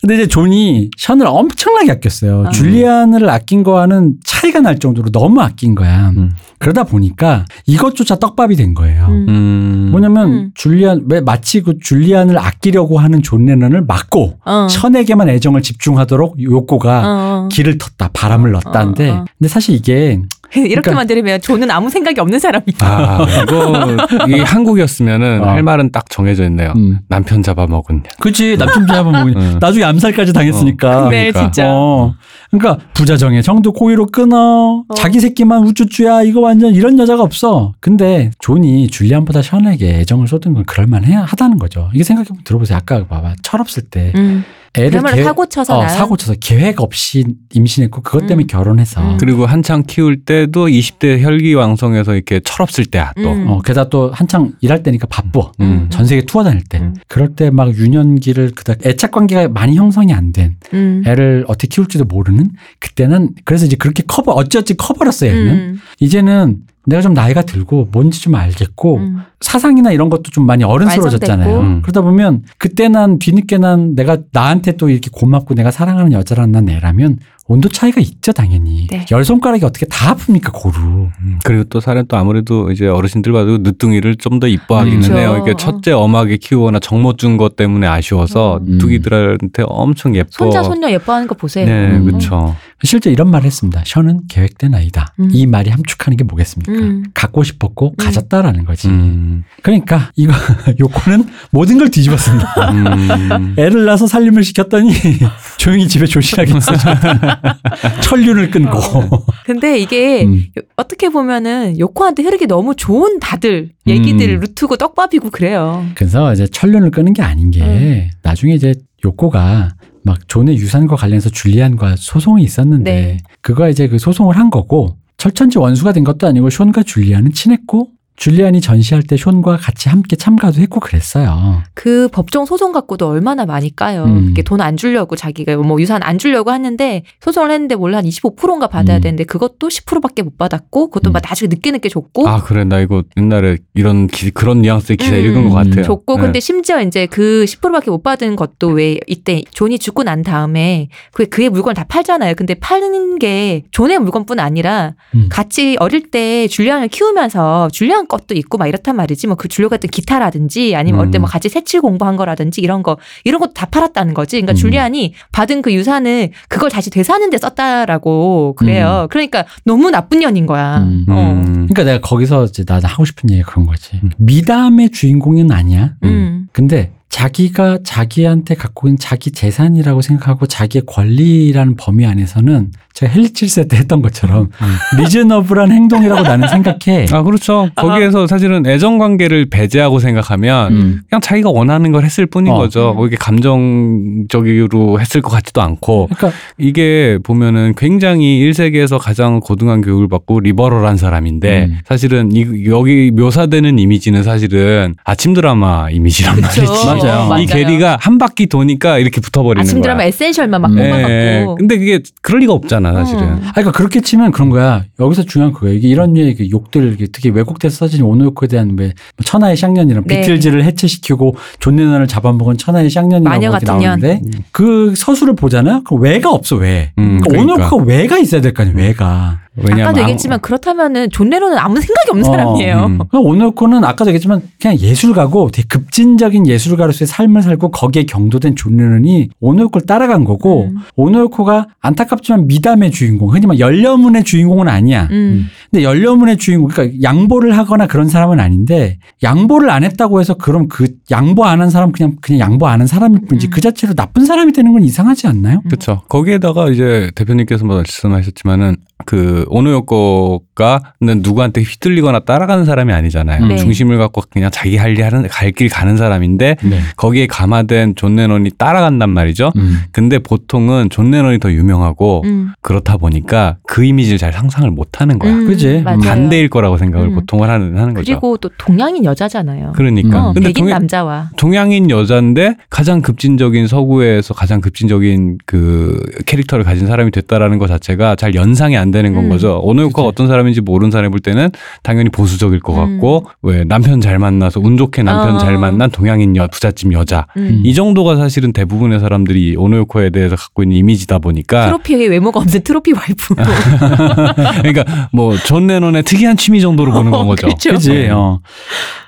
근데 이제 존이 션을 엄청나게 아꼈어요. 아. 줄리안을 아낀 거와는 차이가 날 정도로 너무 아낀 거야. 음. 그러다 보니까 이것조차 떡밥이 된 거예요. 음. 음. 뭐냐 면 음. 줄리안 왜 마치 그 줄리안을 아끼려고 하는 존 레넌을 막고 어. 션에게만 애정을 집중하도록 요코가 어. 길을 텄다 바람을 넣었다는데 어, 어. 근데 사실 이게 이렇게만 들으면 존은 아무 생각이 없는 사람이야. 아 이거 이 한국이었으면은 어. 할 말은 딱 정해져 있네요. 음. 남편 잡아먹은 그치 남편 잡아 먹으니 음. 나중에 암살까지 당했으니까 네, 그러니까. 진짜. 어. 그러니까 부자의 정도 고의로 끊어. 어. 자기 새끼만 우쭈쭈야. 이거 완전 이런 여자가 없어. 근데 존이 줄리안보다 션에게 애정을 쏟은 건 그럴만해 하다는 거죠. 이게 생각해보면 들어보세요. 아까 봐봐. 철없을 때 음. 애를 계획- 사고 쳐서 어, 사고 쳐서 계획 없이 임신했고 그것 때문에 음. 결혼해서 음. 그리고 한창 키울 때도 20대 혈기왕성해서 이렇게 철없을 때야 또. 음. 어, 게다가 또 한창 일할 때니까 바빠. 음. 전 세계 투어 다닐 때. 음. 그럴 때 막 유년기를 그다 애착 관계가 많이 형성이 안된 음. 애를 어떻게 키울지도 모르는 그때는 그래서 이제 그렇게 커버 어찌어찌 커버렸어요. 얘는. 음. 이제는 내가 좀 나이가 들고 뭔지 좀 알겠고 음. 사상이나 이런 것도 좀 많이 어른스러워졌잖아요. 음. 그러다 보면 그때 난 뒤늦게 난 내가 나한테 또 이렇게 고맙고 내가 사랑하는 여자란 난 애라면 온도 차이가 있죠, 당연히. 네. 열 손가락이 어떻게 다 아픕니까, 고루. 음, 그리고 또 사람 또 아무래도 이제 어르신들 봐도 늦둥이를 좀 더 이뻐하기는 그렇죠. 해요. 이게 첫째 엄하게 키우거나 정못 준것 때문에 아쉬워서 음. 두기들한테 엄청 예뻐. 손자 손녀 예뻐하는 거 보세요. 네, 음. 그렇죠. 실제 이런 말을 했습니다. 셔는 계획된 아이다. 음. 이 말이 함축하는 게 뭐겠습니까? 음. 갖고 싶었고 가졌다라는 거지. 음, 그러니까 이거 요코는 모든 걸 뒤집었습니다. 음. 애를 낳아서 살림을 시켰더니 조용히 집에 조신하게 있어. 천륜을 끊고. 근데 이게 음. 요- 어떻게 보면은 요코한테 흐르기 너무 좋은 다들 얘기들 음. 루트고 떡밥이고 그래요. 그래서 이제 천륜을 끄는 게 아닌 게 음. 나중에 이제 요코가 막 존의 유산과 관련해서 줄리안과 소송이 있었는데 네. 그거 이제 그 소송을 한 거고 철천지 원수가 된 것도 아니고 숀과 줄리안은 친했고 줄리안이 전시할 때 숀과 같이 함께 참가도 했고 그랬어요. 그 법정 소송 갖고도 얼마나 많이 까요. 음. 그게 돈 안 주려고 자기가 뭐 유산 안 주려고 하는데 소송을 했는데 원래 한 25%인가 받아야 음. 되는데 그것도 10%밖에 못 받았고 그것도 음. 막 나중에 늦게 늦게 줬고 아 그래 나 이거 옛날에 이런 기, 그런 뉘앙스의 기사 음, 읽은 것 같아요. 줬고 네. 근데 심지어 이제 그 10%밖에 못 받은 것도 왜 이때 존이 죽고 난 다음에 그 그의 물건을 다 팔잖아요. 근데 파는 게 존의 물건뿐 아니라 음. 같이 어릴 때 줄리안을 키우면서 줄리안 것도 있고 막 이렇단 말이지. 뭐 그 줄리안 같은 기타라든지 아니면 때 음. 뭐 같이 색칠 공부한 거라든지 이런 거 이런 것도 다 팔았다는 거지. 그러니까 음. 줄리안이 받은 그 유산을 그걸 다시 되사는 데 썼다라고 그래요. 그러니까 너무 나쁜 년인 거야. 음. 어. 음. 그러니까 내가 거기서 이제 나 하고 싶은 얘기가 그런 거지. 음. 미담의 주인공은 아니야. 음. 근데 자기가 자기한테 갖고 있는 자기 재산이라고 생각하고 자기의 권리라는 범위 안에서는 제가 헬리 7세 때 했던 것처럼 리즈너블한 행동이라고 나는 생각해. 아 그렇죠. 거기에서 사실은 애정 관계를 배제하고 생각하면 음. 그냥 자기가 원하는 걸 했을 뿐인 어. 거죠. 음. 이게 감정적으로 했을 것 같지도 않고 그러니까 이게 보면은 굉장히 1세기에서 가장 고등한 교육을 받고 리버럴한 사람인데 음. 사실은 이, 여기 묘사되는 이미지는 사실은 아침 드라마 이미지란. 말이지. 맞아요. 이 얘기가 한 바퀴 도니까 이렇게 붙어버리는 아침 거야. 드라마 에센셜만 막 음. 예. 뽑아갖고. 근데 그게 그럴 리가 없잖아 사실은. 음. 아, 그러니까 그렇게 치면 그런 거야. 여기서 중요한 그거야. 이게 이런 류의 그 욕들, 이게 특히 왜곡돼서 써진 오노요코에 대한 왜 천하의 쌍년이랑 네. 비틀즈를 해체시키고 존 레논을 잡아먹은 천하의 쌍년이라고 마녀 이렇게 같은 년. 나오는데 그 서술을 보잖아. 그 왜가 없어 왜? 음, 그러니까 그러니까. 오노요코가 왜가 있어야 될 거 아니야. 왜가. 왜냐면 아까도 얘기했지만 그렇다면은 존 레논은 아무 생각이 없는 어, 사람이에요. 음. 그러니까 오노요코는 아까도 얘기했지만 그냥 예술가고 되게 급진적인 예술가로서의 삶을 살고 거기에 경도된 존 레논이 오노요코를 따라간 거고 음. 오노요코가 안타깝지만 미담의 주인공 흔히 말 열녀문의 주인공은 아니야. 음. 근데 열녀문의 주인공 그러니까 양보를 하거나 그런 사람은 아닌데 양보를 안 했다고 해서 그럼 그 양보 안 한 사람 그냥 그냥 양보 안 한 사람일 뿐이지 음. 그 자체로 나쁜 사람이 되는 건 이상하지 않나요? 그렇죠. 거기에다가 이제 대표님께서 말씀하셨지만은 그 오노요코 가는 누구한테 휘둘리거나 따라가는 사람이 아니잖아요. 네. 중심을 갖고 그냥 자기 할 일 하는 갈 길 가는 사람인데 네. 거기에 감화된 존 레논이 따라간단 말이죠. 음. 근데 보통은 존 레논이 더 유명하고 음. 그렇다 보니까 그 이미지를 잘 상상을 못 하는 거야. 음, 그지? 반대일 거라고 생각을 음. 보통을 하는, 하는 거죠. 그리고 또 동양인 여자잖아요. 그러니까. 어, 근데 백인 동양, 남자와. 동양인 여자인데 가장 급진적인 서구에서 가장 급진적인 그 캐릭터를 가진 사람이 됐다라는 것 자체가 잘 연상이 안 되는 건 음. 거죠. 그치. 어떤 사람인지 모르는 사람이 볼 때는 당연히 보수적일 것 음. 같고 왜 남편 잘 만나서 운 좋게 남편 어. 잘 만난 동양인 여 부잣집 여자 음. 이 정도가 사실은 대부분의 사람들이 오노요코에 대해서 갖고 있는 이미지다 보니까 트로피에 외모가 없는 트로피 와이프. 그러니까 뭐존 레논의 특이한 취미 정도로 보는 건 거죠. 그렇죠. 그지? 어.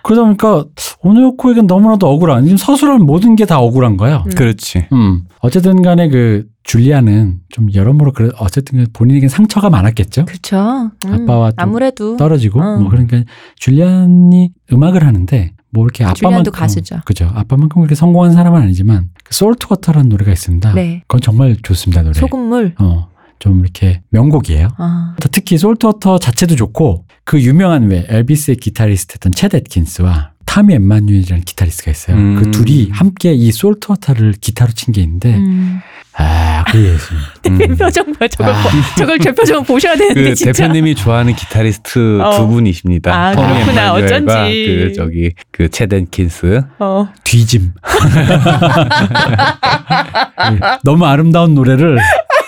그러다 보니까 오노요코에겐 너무나도 억울한 지금 서술한 모든 게 다 억울한 거야. 음. 그렇지. 음. 어쨌든 간에 그 줄리아는 좀 여러모로 그래 어쨌든 본인에겐 상처가 많았겠죠. 그렇죠. 음. 아빠와 또 아무래도 떨어지고 어. 뭐 그러니까 줄리안이 음악을 하는데 뭐 이렇게 아빠만큼 줄리안도 가수죠. 그죠. 아빠만큼 그렇게 성공한 사람은 아니지만 그 Saltwater라는 노래가 있습니다. 네. 그건 정말 좋습니다 노래. 소금물. 어. 좀 이렇게 명곡이에요. 아. 특히 Saltwater 자체도 좋고 그 유명한 왜 엘비스의 기타리스트였던 챗 애킨스와 타미 엠마뉴엘이라는 기타리스트가 있어요. 음. 그 둘이 함께 이 Saltwater를 기타로 친 게 있는데 음. 아, 그 예술. 음. 표정 봐. 저걸 아. 보- 저걸 제 표정 보셔야 되는데 그 진짜. 대표님이 좋아하는 기타리스트 어. 두 분이십니다. 아, 그렇구나. 어쩐지. 그 저기 그 체덴킨스. 어. 뒤짐. 너무 아름다운 노래를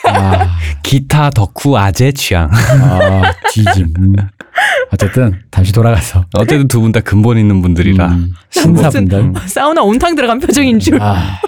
아, 기타 덕후 아재 취향. 아 뒤짐. 음. 어쨌든 다시 돌아가서 어쨌든 두 분 다 근본 있는 분들이라. 음, 신사분들. 음. 사우나 온탕 들어간 표정인 줄. 아,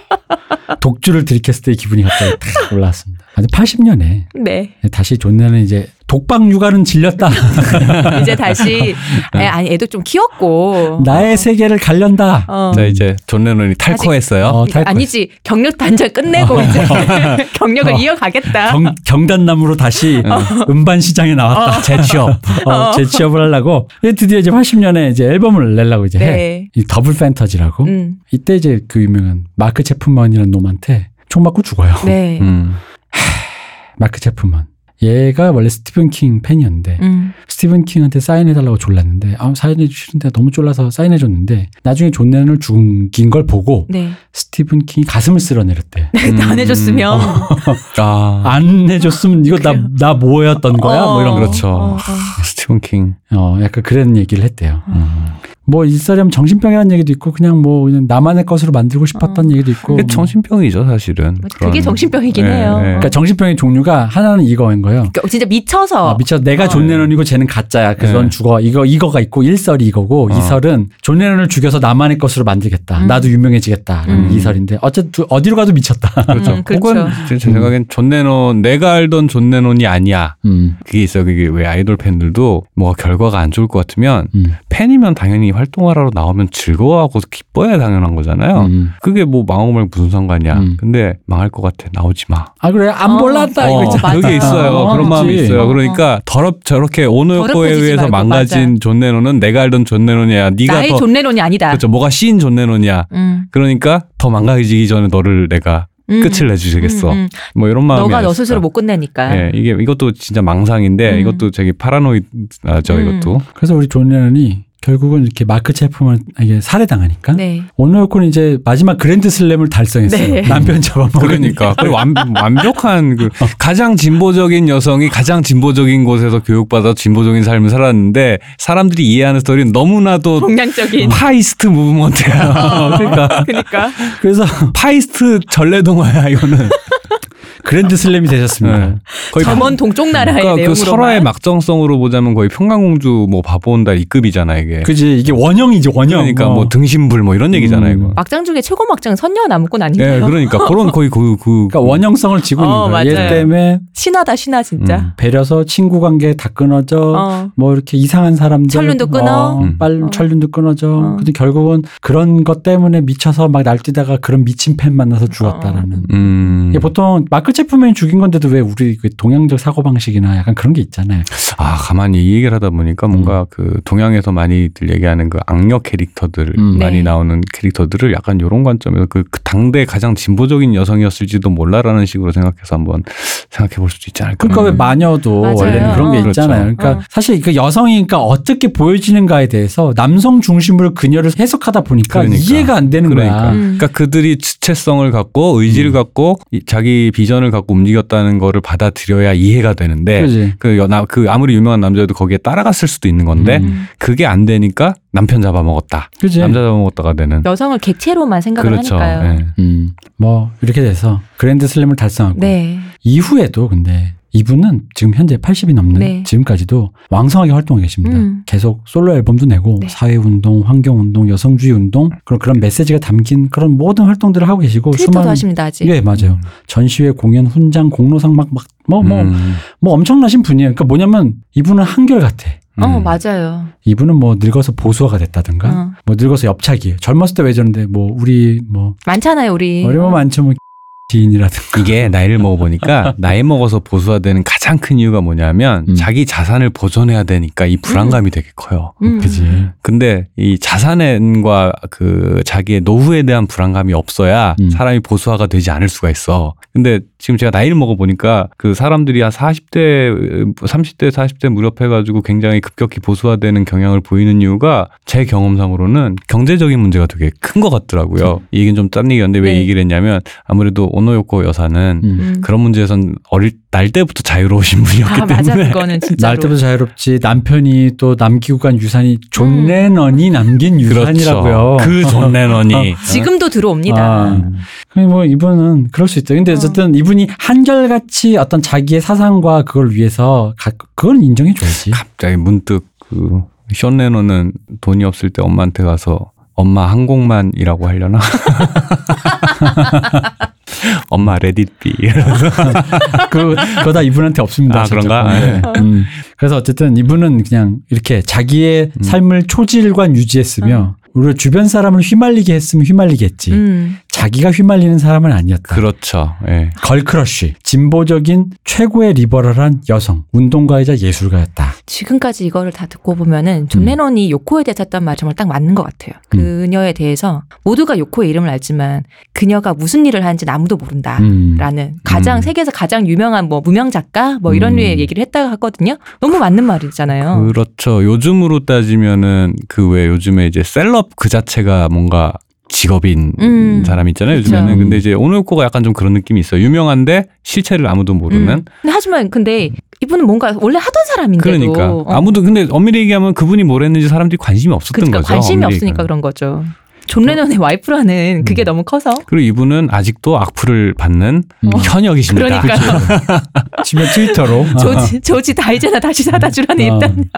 독주를 들이켰을 때의 기분이 갑자기 탁 올라왔습니다. 아니 80년에 네. 다시 존 레논 이제 독방 육아는 질렸다. 이제 다시 애, 아니 애도 좀 키웠고 나의 세계를 갈련다. 어. 자 이제 존 레논이 탈코했어요. 어, 탈 아니지 경력 단절 끝내고 이제 경력을 어. 이어가겠다. 경, 경단남으로 다시 음반 시장에 나왔다. 재취업. 어, 재취업을 하려고. 드디어 이제 80년에 이제 앨범을 내려고 이제 해. 네. 이 Double Fantasy라고. 음. 이때 이제 그 유명한 마크 채프먼이라는 놈한테 총 맞고 죽어요. 네. 음. 마크 채프먼. 얘가 원래 스티븐 킹 팬이었는데 음. 스티븐 킹한테 사인해달라고 졸랐는데 아 사인해 주시는데 너무 졸라서 사인해줬는데 나중에 존 레논을 죽인 걸 보고 네. 스티븐 킹이 가슴을 쓸어내렸대. 안 해줬으면 아, 안 해줬으면 이거 나 나 뭐였던 거야? 뭐 이런 거. 그렇죠. 어, 어. 스티븐 킹. 어 약간 그런 얘기를 했대요. 음. 뭐 일설엔 정신병이라는 얘기도 있고 그냥 뭐 그냥 나만의 것으로 만들고 싶었던 얘기도 있고. 그게 뭐. 정신병이죠 사실은. 뭐 그게 정신병이긴 예, 해요. 예. 그러니까 정신병의 종류가 하나는 이거인 거예요. 그러니까 진짜 미쳐서 아, 미쳐 내가 어. 존 레논이고 쟤는 가짜야. 그래서 네. 넌 죽어. 이거 이거가 있고 일설이 이거고 어. 이설은 존 레논을 죽여서 나만의 것으로 만들겠다. 음. 나도 유명해지겠다라는 음. 이설인데 어쨌든 어디로 가도 미쳤다. 그렇죠. 음, 그렇죠. 혹은 제 생각엔 존 레논 내가 알던 존 레논이 아니야. 음. 그게 있어요. 그게 왜 아이돌 팬들도 뭐가 결과가 안 좋을 것 같으면 음. 팬이면 당연히 활동하러 나오면 즐거워하고 기뻐야 당연한 거잖아요. 음. 그게 뭐 말고 무슨 상관이야. 음. 근데 망할 것 같아. 나오지 마. 아 그래 안 어. 몰랐다 이거 어, 있잖아. 맞아. 그게 있어요. 어, 그런 마음이 그렇지. 있어요. 어, 그러니까 더럽 저렇게 오노요코에 더럽혀지지 의해서 말고, 망가진 맞아. 존 레논은 내가 알던 존 레논이야. 네가 나의 the John 레논이 아니다. 그렇죠. 뭐가 씌인 존 레논이야. 음. 그러니까 더 망가지기 전에 너를 내가 음. 끝을 내주시겠어. 음, 음. 뭐 이런 마음이 너가 너. 스스로 못 끝내니까. 예, 이게 이것도 진짜 망상인데 음. 이것도 되게 paranoid죠. 음. 이것도. 그래서 우리 존 레논이 결국은 이렇게 마크 채프먼에게 살해당하니까 네. 오노요코는 이제 마지막 그랜드 슬램을 달성했어요. 네. 남편 잡아먹으니까. 그러니까 거의 완, 완벽한 그 가장 진보적인 여성이 가장 진보적인 곳에서 교육받아 진보적인 삶을 살았는데 사람들이 이해하는 스토리는 너무나도 동양적인. Far East Movement야. 그러니까 그러니까. 그래서 Far East 전래동화야 이거는. 그랜드 슬램이 되셨습니다. 네. 거의 저 먼 동쪽 나라의 그러니까 그 내용으로. 설화의 막장성으로 보자면 거의 평강공주 뭐 바보 온달이급이잖아 이게. 그지 이게 원형이지 원형. 그러니까 어. 뭐 등신불 뭐 이런 얘기잖아요 음. 이거. 막장 중에 최고 막장은 선녀 나무꾼 예, 아닌가요? 그러니까 그런 거의 그, 그 그러니까 원형성을 지고 있는 어, 거예요. 얘 맞아요. 때문에 신화다 신화 진짜. 음. 버려서 친구 관계 다 끊어져. 어. 뭐 이렇게 이상한 사람들 천륜도 끊어. 어, 음. 빨 어. 천륜도 끊어져. 어. 근데 결국은 그런 것 때문에 미쳐서 막 날뛰다가 그런 미친 팬 만나서 죽었다라는. 음. 보통 마크 체프맨이 죽인 건데도 왜 우리 그 동양적 사고 방식이나 약간 그런 게 있잖아요. 아 가만히 이 얘기를 하다 보니까 뭔가 그 동양에서 많이들 얘기하는 그 악력 캐릭터들 음. 많이 네. 나오는 캐릭터들을 약간 이런 관점에서 그, 그 당대 가장 진보적인 여성이었을지도 몰라라는 식으로 생각해서 한번 생각해 볼 수도 있지 않을까. 그러니까 왜 음. 마녀도 맞아요. 원래는 그런 게 어. 있잖아요. 그렇죠. 그러니까 어. 사실 그 여성이니까 어떻게 보여지는가에 대해서 남성 중심으로 그녀를 해석하다 보니까 그러니까. 이해가 안 되는 그러니까. 거야. 음. 그러니까 그들이 주체성을 갖고 의지를 음. 갖고 이- 자기 비전을 갖고 움직였다는 거를 받아들여야 이해가 되는데 그지. 그, 여- 나- 그 아무리 유명한 남자도 거기에 따라갔을 수도 있는 건데 음. 그게 안 되니까 남편 잡아먹었다. 그지. 남자 잡아먹었다가 되는. 여성을 객체로만 생각을 그렇죠. 하니까요. 예. 음, 뭐 이렇게 돼서 그랜드 슬램을 달성하고 네. 이후에도 근데 이분은 지금 현재 80이 넘는 네. 지금까지도 왕성하게 활동하고 계십니다. 음. 계속 솔로 앨범도 내고 네. 사회운동, 환경운동, 여성주의 운동 그런 그런 메시지가 담긴 그런 모든 활동들을 하고 계시고 트위터도 하십니다 아직. 예 맞아요. 전시회, 공연, 훈장, 공로상 막 막 뭐뭐뭐 음. 엄청나신 분이에요. 그러니까 뭐냐면 이분은 한결 같아. 어 음. 맞아요. 이분은 뭐 늙어서 보수화가 됐다든가 어. 뭐 늙어서 옆차기 젊었을 때 왜 저런데 뭐 우리 뭐 많잖아요 우리. 어려면 많죠 뭐 지인이라든가 이게 나이를 먹어보니까 나이 먹어서 보수화되는 가장 큰 이유가 뭐냐면 음. 자기 자산을 보존해야 되니까 이 불안감이 되게 커요. 음. 그지. 근데 이 자산과 그 자기의 노후에 대한 불안감이 없어야 음. 사람이 보수화가 되지 않을 수가 있어. 근데 지금 제가 나이를 먹어보니까 그 사람들이 한 40대, 30대, 40대 무렵해가지고 굉장히 급격히 보수화되는 경향을 보이는 이유가 제 경험상으로는 경제적인 문제가 되게 큰 것 같더라고요. 이 얘기는 좀 딴 얘기였는데 왜 네. 이 얘기를 했냐면 아무래도 오노요코 여사는 음. 음. 그런 문제에선 어릴 날 때부터 자유로우신 분이었기 아 때문에. 날 때부터 자유롭지 남편이 또 남기고 간 유산이 존 음. 레넌이 남긴 유산이라고요. 그 존 레넌이 지금도 들어옵니다. 아, 그냥 뭐 이분은 그럴 수 있죠. 근데 어. 어쨌든 이분이 한결같이 어떤 자기의 사상과 그걸 위해서 가, 그걸 인정해 줘야지. 갑자기 문득 그 션 레논은 돈이 없을 때 엄마한테 가서 엄마 한 곡만이라고 하려나? 엄마 Let It Be 그, 그거 다 이분한테 없습니다. 아, 그런가? 네. 음. 그래서 어쨌든 이분은 그냥 이렇게 자기의 음. 삶을 초지일관 유지했으며 우리 주변 사람을 휘말리게 했으면 휘말리겠지. 음. 자기가 휘말리는 사람은 아니었다. 그렇죠. 예. 걸크러쉬, 진보적인 최고의 리버럴한 여성, 운동가이자 예술가였다. 지금까지 이거를 다 듣고 보면은 존 음. 레논이 요코에 대해서 했던 말 정말 딱 맞는 것 같아요. 음. 그녀에 대해서 모두가 요코의 이름을 알지만 그녀가 무슨 일을 하는지는 아무도 모른다. 음. 라는 가장 음. 세계에서 가장 유명한 뭐 무명 작가 뭐 이런 음. 류의 얘기를 했다고 하거든요. 너무 맞는 말이잖아요. 그렇죠. 요즘으로 따지면은 그 왜 요즘에 이제 셀럽 그 자체가 뭔가 직업인 음. 사람 있잖아요. 그쵸. 요즘에는. 근데 이제 오노요코가 약간 좀 그런 느낌이 있어요. 유명한데 실체를 아무도 모르는. 음. 근데 하지만 근데 이분은 뭔가 원래 하던 사람인데도 그러니까 어. 아무도 근데 엄밀히 얘기하면 그분이 뭘 했는지 사람들이 관심이 없었던 그러니까 거죠. 관심이 없으니까. 그런 거죠. 존 레논의 와이프라는 그게 음. 너무 커서 그리고 이분은 아직도 악플을 받는 음. 현역이십니다. 그러니까요. 치면 트위터로 조지 조지 다이제나 다시 사다 주라는 어. 일단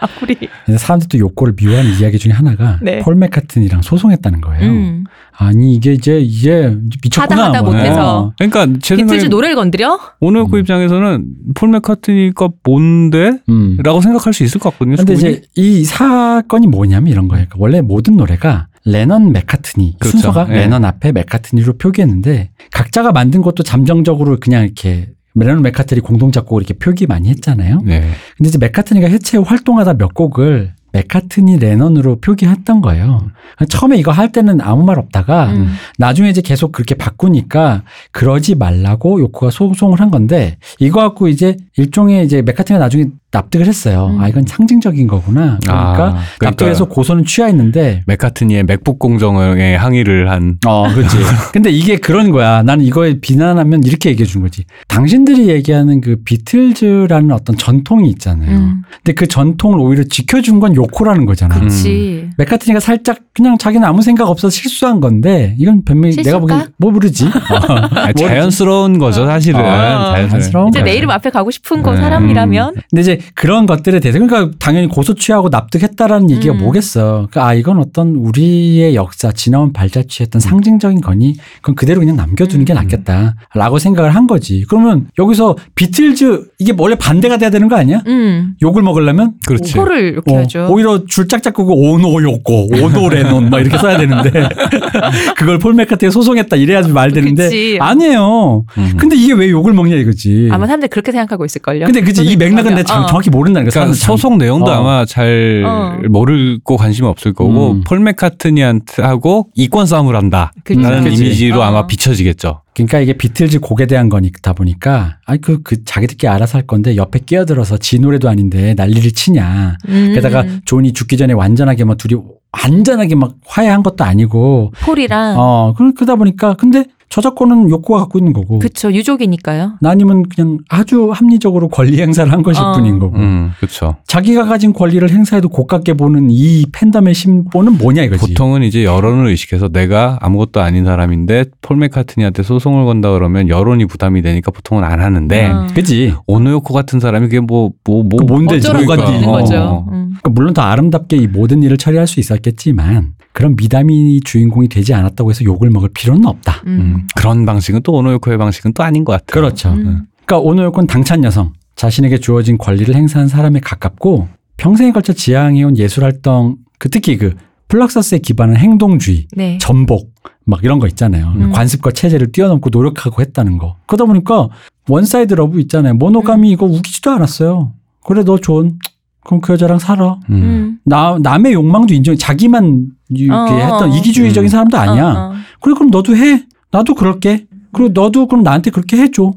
근데 사람들도 요코를 미워하는 이야기 중에 하나가 네. 폴 맥카트니랑 소송했다는 거예요. 음. 아니 이게 이제 이제 미쳤구나. 하다 하다 뭐. 못해서. 그러니까 제 생각에 비틀즈 노래를 건드려? 오노요코 음. 입장에서는 폴 맥카트니가 뭔데? 음. 라고 생각할 수 있을 것 같거든요. 근데. 이제 이 사건이 뭐냐면 이런 거예요. 그러니까 원래 모든 노래가 레넌 맥카트니 그렇죠. 순서가 예. 레넌 앞에 맥카트니로 표기했는데 각자가 만든 것도 잠정적으로 그냥 이렇게 레넌 맥카트니 공동 작곡을 이렇게 표기 많이 했잖아요. 네. 근데 이제 맥카트니가 해체 후 활동하다 몇 곡을 맥카트니 레넌으로 표기했던 거예요. 처음에 이거 할 때는 아무 말 없다가 음. 나중에 이제 계속 그렇게 바꾸니까 그러지 말라고 요코가 소송을 한 건데 이거 갖고 이제 일종의 이제 맥카트니가 나중에 납득을 했어요. 음. 아 이건 상징적인 거구나. 그러니까 아, 납득해서 고소는 취하했는데 맥카트니의 맥북 공정에 항의를 한 어, 그렇지. 근데 이게 그런 거야. 나는 이거에 비난하면 이렇게 얘기해 준 거지. 당신들이 얘기하는 그 비틀즈라는 어떤 전통이 있잖아요. 음. 근데 그 전통을 오히려 지켜준 건 요코라는 거잖아. 그렇지. 맥카트니가 살짝 그냥 자기는 아무 생각 없어서 실수한 건데 이건 변명이 내가? 보기엔 뭐 모르지. 아, 자연스러운 거죠, 사실은. 아, 자연스러운 이제. 내 이름 앞에 가고 싶은 거 네. 사람이라면 근데 이제 그런 것들에 대해서 그러니까 당연히 고소 취하고 납득했다라는 얘기가 음. 뭐겠어. 그러니까 아 이건 어떤 우리의 역사 지나온 발자취했던 상징적인 거니 그건 그대로 그냥 남겨두는 게 음. 낫겠다라고 생각을 한 거지. 그러면 여기서 비틀즈 이게 원래 반대가 돼야 되는 거 아니야? 음. 욕을 먹으려면 그렇지. 코를 이렇게 어, 하죠. 오히려 줄짝 잡고 오노 욕고 오노 레논 막 이렇게 써야 되는데 그걸 폴 맥카트에 소송했다 이래야지 말 되는데 그치. 아니에요. 음. 근데 이게 왜 욕을 먹냐 이거지. 아마 사람들이 그렇게 생각하고 있을걸요. 근데 그치 이 맥락은 내가 정- 어. 정확히 모른다는 거야. 그러니까 소송 내용도 어. 아마 잘 어. 모르고 관심이 없을 거고 음. 폴 맥카트니한테 하고 이권 싸움을 한다. 그치. 라는 그치. 이미지로 어. 아마 비춰지겠죠. 그러니까 이게 비틀즈 곡에 대한 거니다 보니까 아이 그, 그 자기들끼리 알아서 할 건데 옆에 끼어들어서 지 노래도 아닌데 난리를 치냐. 음. 게다가 존이 죽기 전에 완전하게 막 둘이 완전하게 막 화해한 것도 아니고 폴이랑 어 그- 그러다 보니까 근데 저작권은 욕구가 갖고 있는 거고 그쵸 유족이니까요. 나님은 그냥 아주 합리적으로 권리 행사를 한 것일 어. 뿐인 거고 음, 그렇죠. 자기가 가진 권리를 행사해도 고깝게 보는 이 팬덤의 심보는 뭐냐 이거지. 보통은 이제 여론을 의식해서 내가 아무것도 아닌 사람인데 폴 맥카트니한테 소송을 건다 그러면 여론이 부담이 되니까 보통은 안 하는데 어. 그지. 오노요코 같은 사람이 그게 뭐뭐뭐그 뭔데 뭐가 그러니까. 되는 어. 거죠. 음. 그러니까 물론 더 아름답게 이 모든 일을 처리할 수 있었겠지만 그런 미담이 주인공이 되지 않았다고 해서 욕을 먹을 필요는 없다. 음. 음, 그런 방식은 또 오노요코의 방식은 또 아닌 것 같아요. 그렇죠. 음. 그러니까 오늘 건 당찬 여성, 자신에게 주어진 권리를 행사한 사람에 가깝고 평생에 걸쳐 지향해온 예술 활동, 그 특히 그 플럭서스에 기반한 행동주의, 네. 전복 막 이런 거 있잖아요. 음. 관습과 체제를 뛰어넘고 노력하고 했다는 거. 그러다 보니까 one side love 있잖아요. monogamy 이거 우기지도 않았어요. 그래 너 존. 그럼 그 여자랑 살아. 음. 음. 나 남의 욕망도 인정. 자기만 이렇게 어, 했던 어. 이기주의적인 음. 사람도 아니야. 어, 어. 그래 그럼 너도 해. 나도 그럴게. 그리고 너도 그럼 나한테 그렇게 해줘.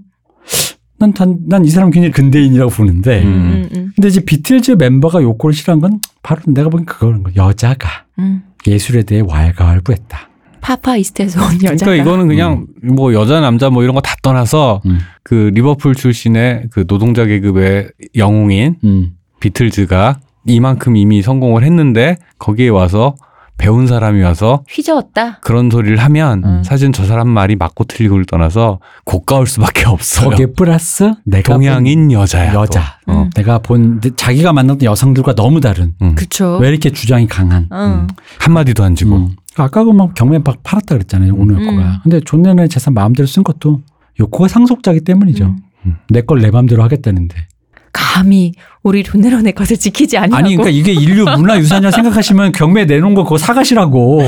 난난이 사람 굉장히 근대인이라고 보는데. 음. 음, 음, 근데 이제 비틀즈 멤버가 요코를 싫어한 건 바로 내가 보기엔 그거는 거. 여자가 음. 예술에 대해 왈가왈부했다. 파파 이스트에서 온 여자가 그러니까 이거는 그냥 뭐 여자 남자 뭐 이런 거 다 떠나서 음. 그 리버풀 출신의 그 노동자 계급의 영웅인 음. 비틀즈가 이만큼 이미 성공을 했는데 거기에 와서 배운 사람이 와서 휘저었다. 그런 소리를 하면 음. 사실 저 사람 말이 맞고 틀리고를 떠나서 고가울 수밖에 없어요. 거기에 플러스 내가 동양인 여자야. 본 여자. 또. 어. 음. 내가 본 자기가 만났던 여성들과 너무 다른 음. 그쵸. 왜 이렇게 주장이 강한 어. 한마디도 안 지고. 음. 아까 그막 경매 막 팔았다 그랬잖아요. 오노 음. 요코가. 근데 존 레논의 재산 마음대로 쓴 것도 요코가 상속자기 때문이죠. 음. 내걸 내 마음대로 하겠다는데. 감히 우리 존 레논의 것을 지키지 아니하고 아니 그러니까 이게 인류 문화 유산이라 생각하시면 경매 내놓은 거 그거 사가시라고.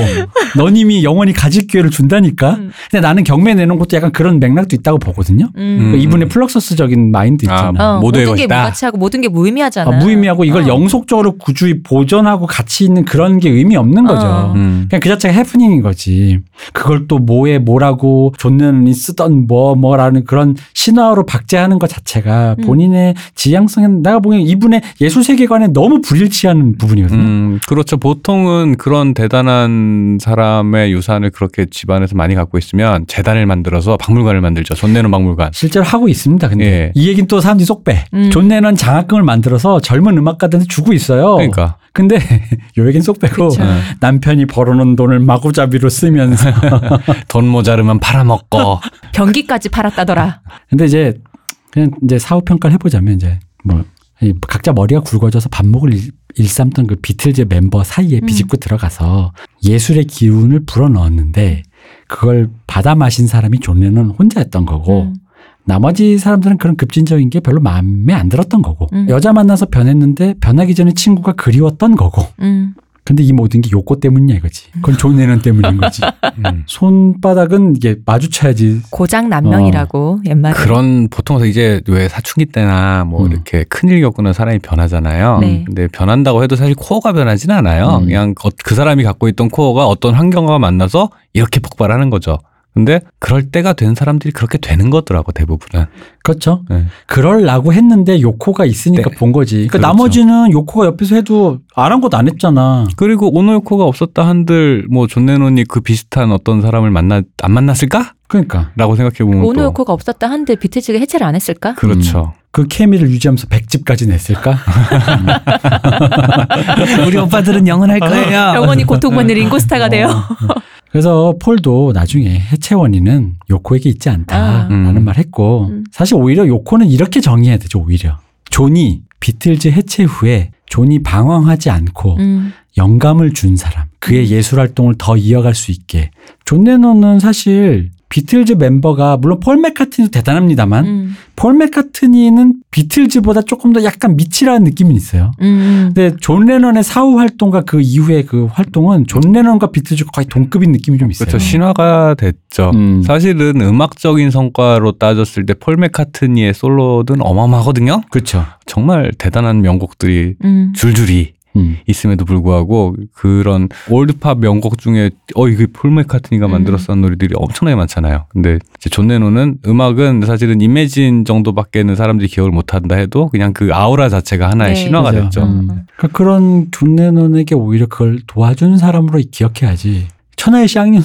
너님이 영원히 가질 기회를 준다니까. 음. 근데 나는 경매 내놓은 것도 약간 그런 맥락도 있다고 보거든요. 음. 그러니까 이분의 플럭서스적인 마인드 있잖아. 아, 어, 모든 게 것이다. 무가치하고 모든 게 무의미하잖아. 아, 무의미하고 이걸 어. 영속적으로 구주의 보존하고 가치 있는 그런 게 의미 없는 거죠. 어. 음. 그냥 그 자체가 해프닝인 거지. 그걸 또 뭐에 뭐라고 존는이 쓰던 뭐 뭐라는 그런 신화로 박제하는 것 자체가 음. 본인의 지향성에 내가 보기엔 이분의 예술 세계관에 너무 불일치하는 부분이거든요. 음, 그렇죠. 보통은 그런 대단한 사람의 유산을 그렇게 집안에서 많이 갖고 있으면 재단을 만들어서 박물관을 만들죠. 존 레논 박물관. 실제로 하고 있습니다. 근데 예. 이 얘기는 또 사람들이 쏙 빼. 음. 존 레넌 장학금을 만들어서 젊은 음악가들한테 주고 있어요. 그러니까. 근데 요 얘기는 쏙 빼고 그쵸. 어. 남편이 벌어놓은 돈을 마구잡이로 쓰면서 돈 모자르면 팔아먹고. 경기까지 팔았다더라. 근데 이제 그냥 이제 사후 평가를 해보자면 이제 뭐이 각자 머리가 굵어져서 반목을 일- 일삼던 그 비틀즈 멤버 사이에 음. 비집고 들어가서 예술의 기운을 불어 넣었는데 그걸 받아 마신 사람이 존 레논 혼자였던 거고 음. 나머지 사람들은 그런 급진적인 게 별로 마음에 안 들었던 거고 음. 여자 만나서 변했는데 변하기 전에 친구가 그리웠던 거고 음. 근데 이 모든 게 요코 때문이야 이거지 그건 존 레논 때문인 거지 음. 손바닥은 이게 마주쳐야지 고장난명이라고 옛말에. 그런 보통 이제 왜 사춘기 때나 뭐 음. 이렇게 큰일 겪으면 사람이 변하잖아요. 네. 근데 변한다고 해도 사실 core가 변하진 않아요. 음. 그냥 어- 그 사람이 갖고 있던 core가 어떤 환경과 만나서 이렇게 폭발하는 거죠. 근데 그럴 때가 된 사람들이 그렇게 되는 거더라고 대부분은. 그렇죠 네. 그럴라고 했는데 요코가 있으니까 네. 본 거지. 그러니까 그렇죠. 나머지는 요코가 옆에서 해도 아랑곳 안 했잖아. 그리고 오노 요코가 없었다 한들 뭐존 레논이 그 비슷한 어떤 사람을 만나 안 만났을까? 그러니까 라고 생각해 보면 오노 요코가 없었다 한들 비틀즈가 해체를 안 했을까? 그렇죠. 그 케미를 유지하면서 100집까지 냈을까? 우리 오빠들은 영원할 거예요. 영원히 고통받는 링고스타가 돼요. 어. 그래서 폴도 나중에 해체 원인은 요코에게 있지 않다라는 음. 말 했고 음. 사실 오히려 요코는 이렇게 정의해야 되죠. 오히려 존이 비틀즈 해체 후에 존이 방황하지 않고 음. 영감을 준 사람, 그의 예술 활동을 더 이어갈 수 있게. 존 레논은 사실 비틀즈 멤버가 물론 폴 맥카트니도 대단합니다만 음. 폴 맥카트니는 비틀즈보다 조금 더 약간 밑이라는 느낌은 있어요. 음. 근데 존 레논의 사후 활동과 그 이후의 그 활동은 존 레논과 비틀즈가 거의 동급인 느낌이 좀 있어요. 그렇죠. 신화가 됐죠. 음. 사실은 음악적인 성과로 따졌을 때 폴 맥카트니의 솔로는 어마어마하거든요. 그렇죠. 정말 대단한 명곡들이 음. 줄줄이 음. 있음에도 불구하고 그런 old pop 명곡 중에 어 이게 폴 맥카트니가 음. 만들었다는 노래들이 엄청나게 많잖아요. 근데 이제 존 레논은 음악은 사실은 Imagine 정도밖에는 사람들이 기억을 못 한다 해도 그냥 그 아우라 자체가 하나의 네. 신화가 맞아요. 됐죠. 음. 그러니까 그런 존 레논에게 오히려 그걸 도와준 사람으로 기억해야지. 천하의 쌍년으로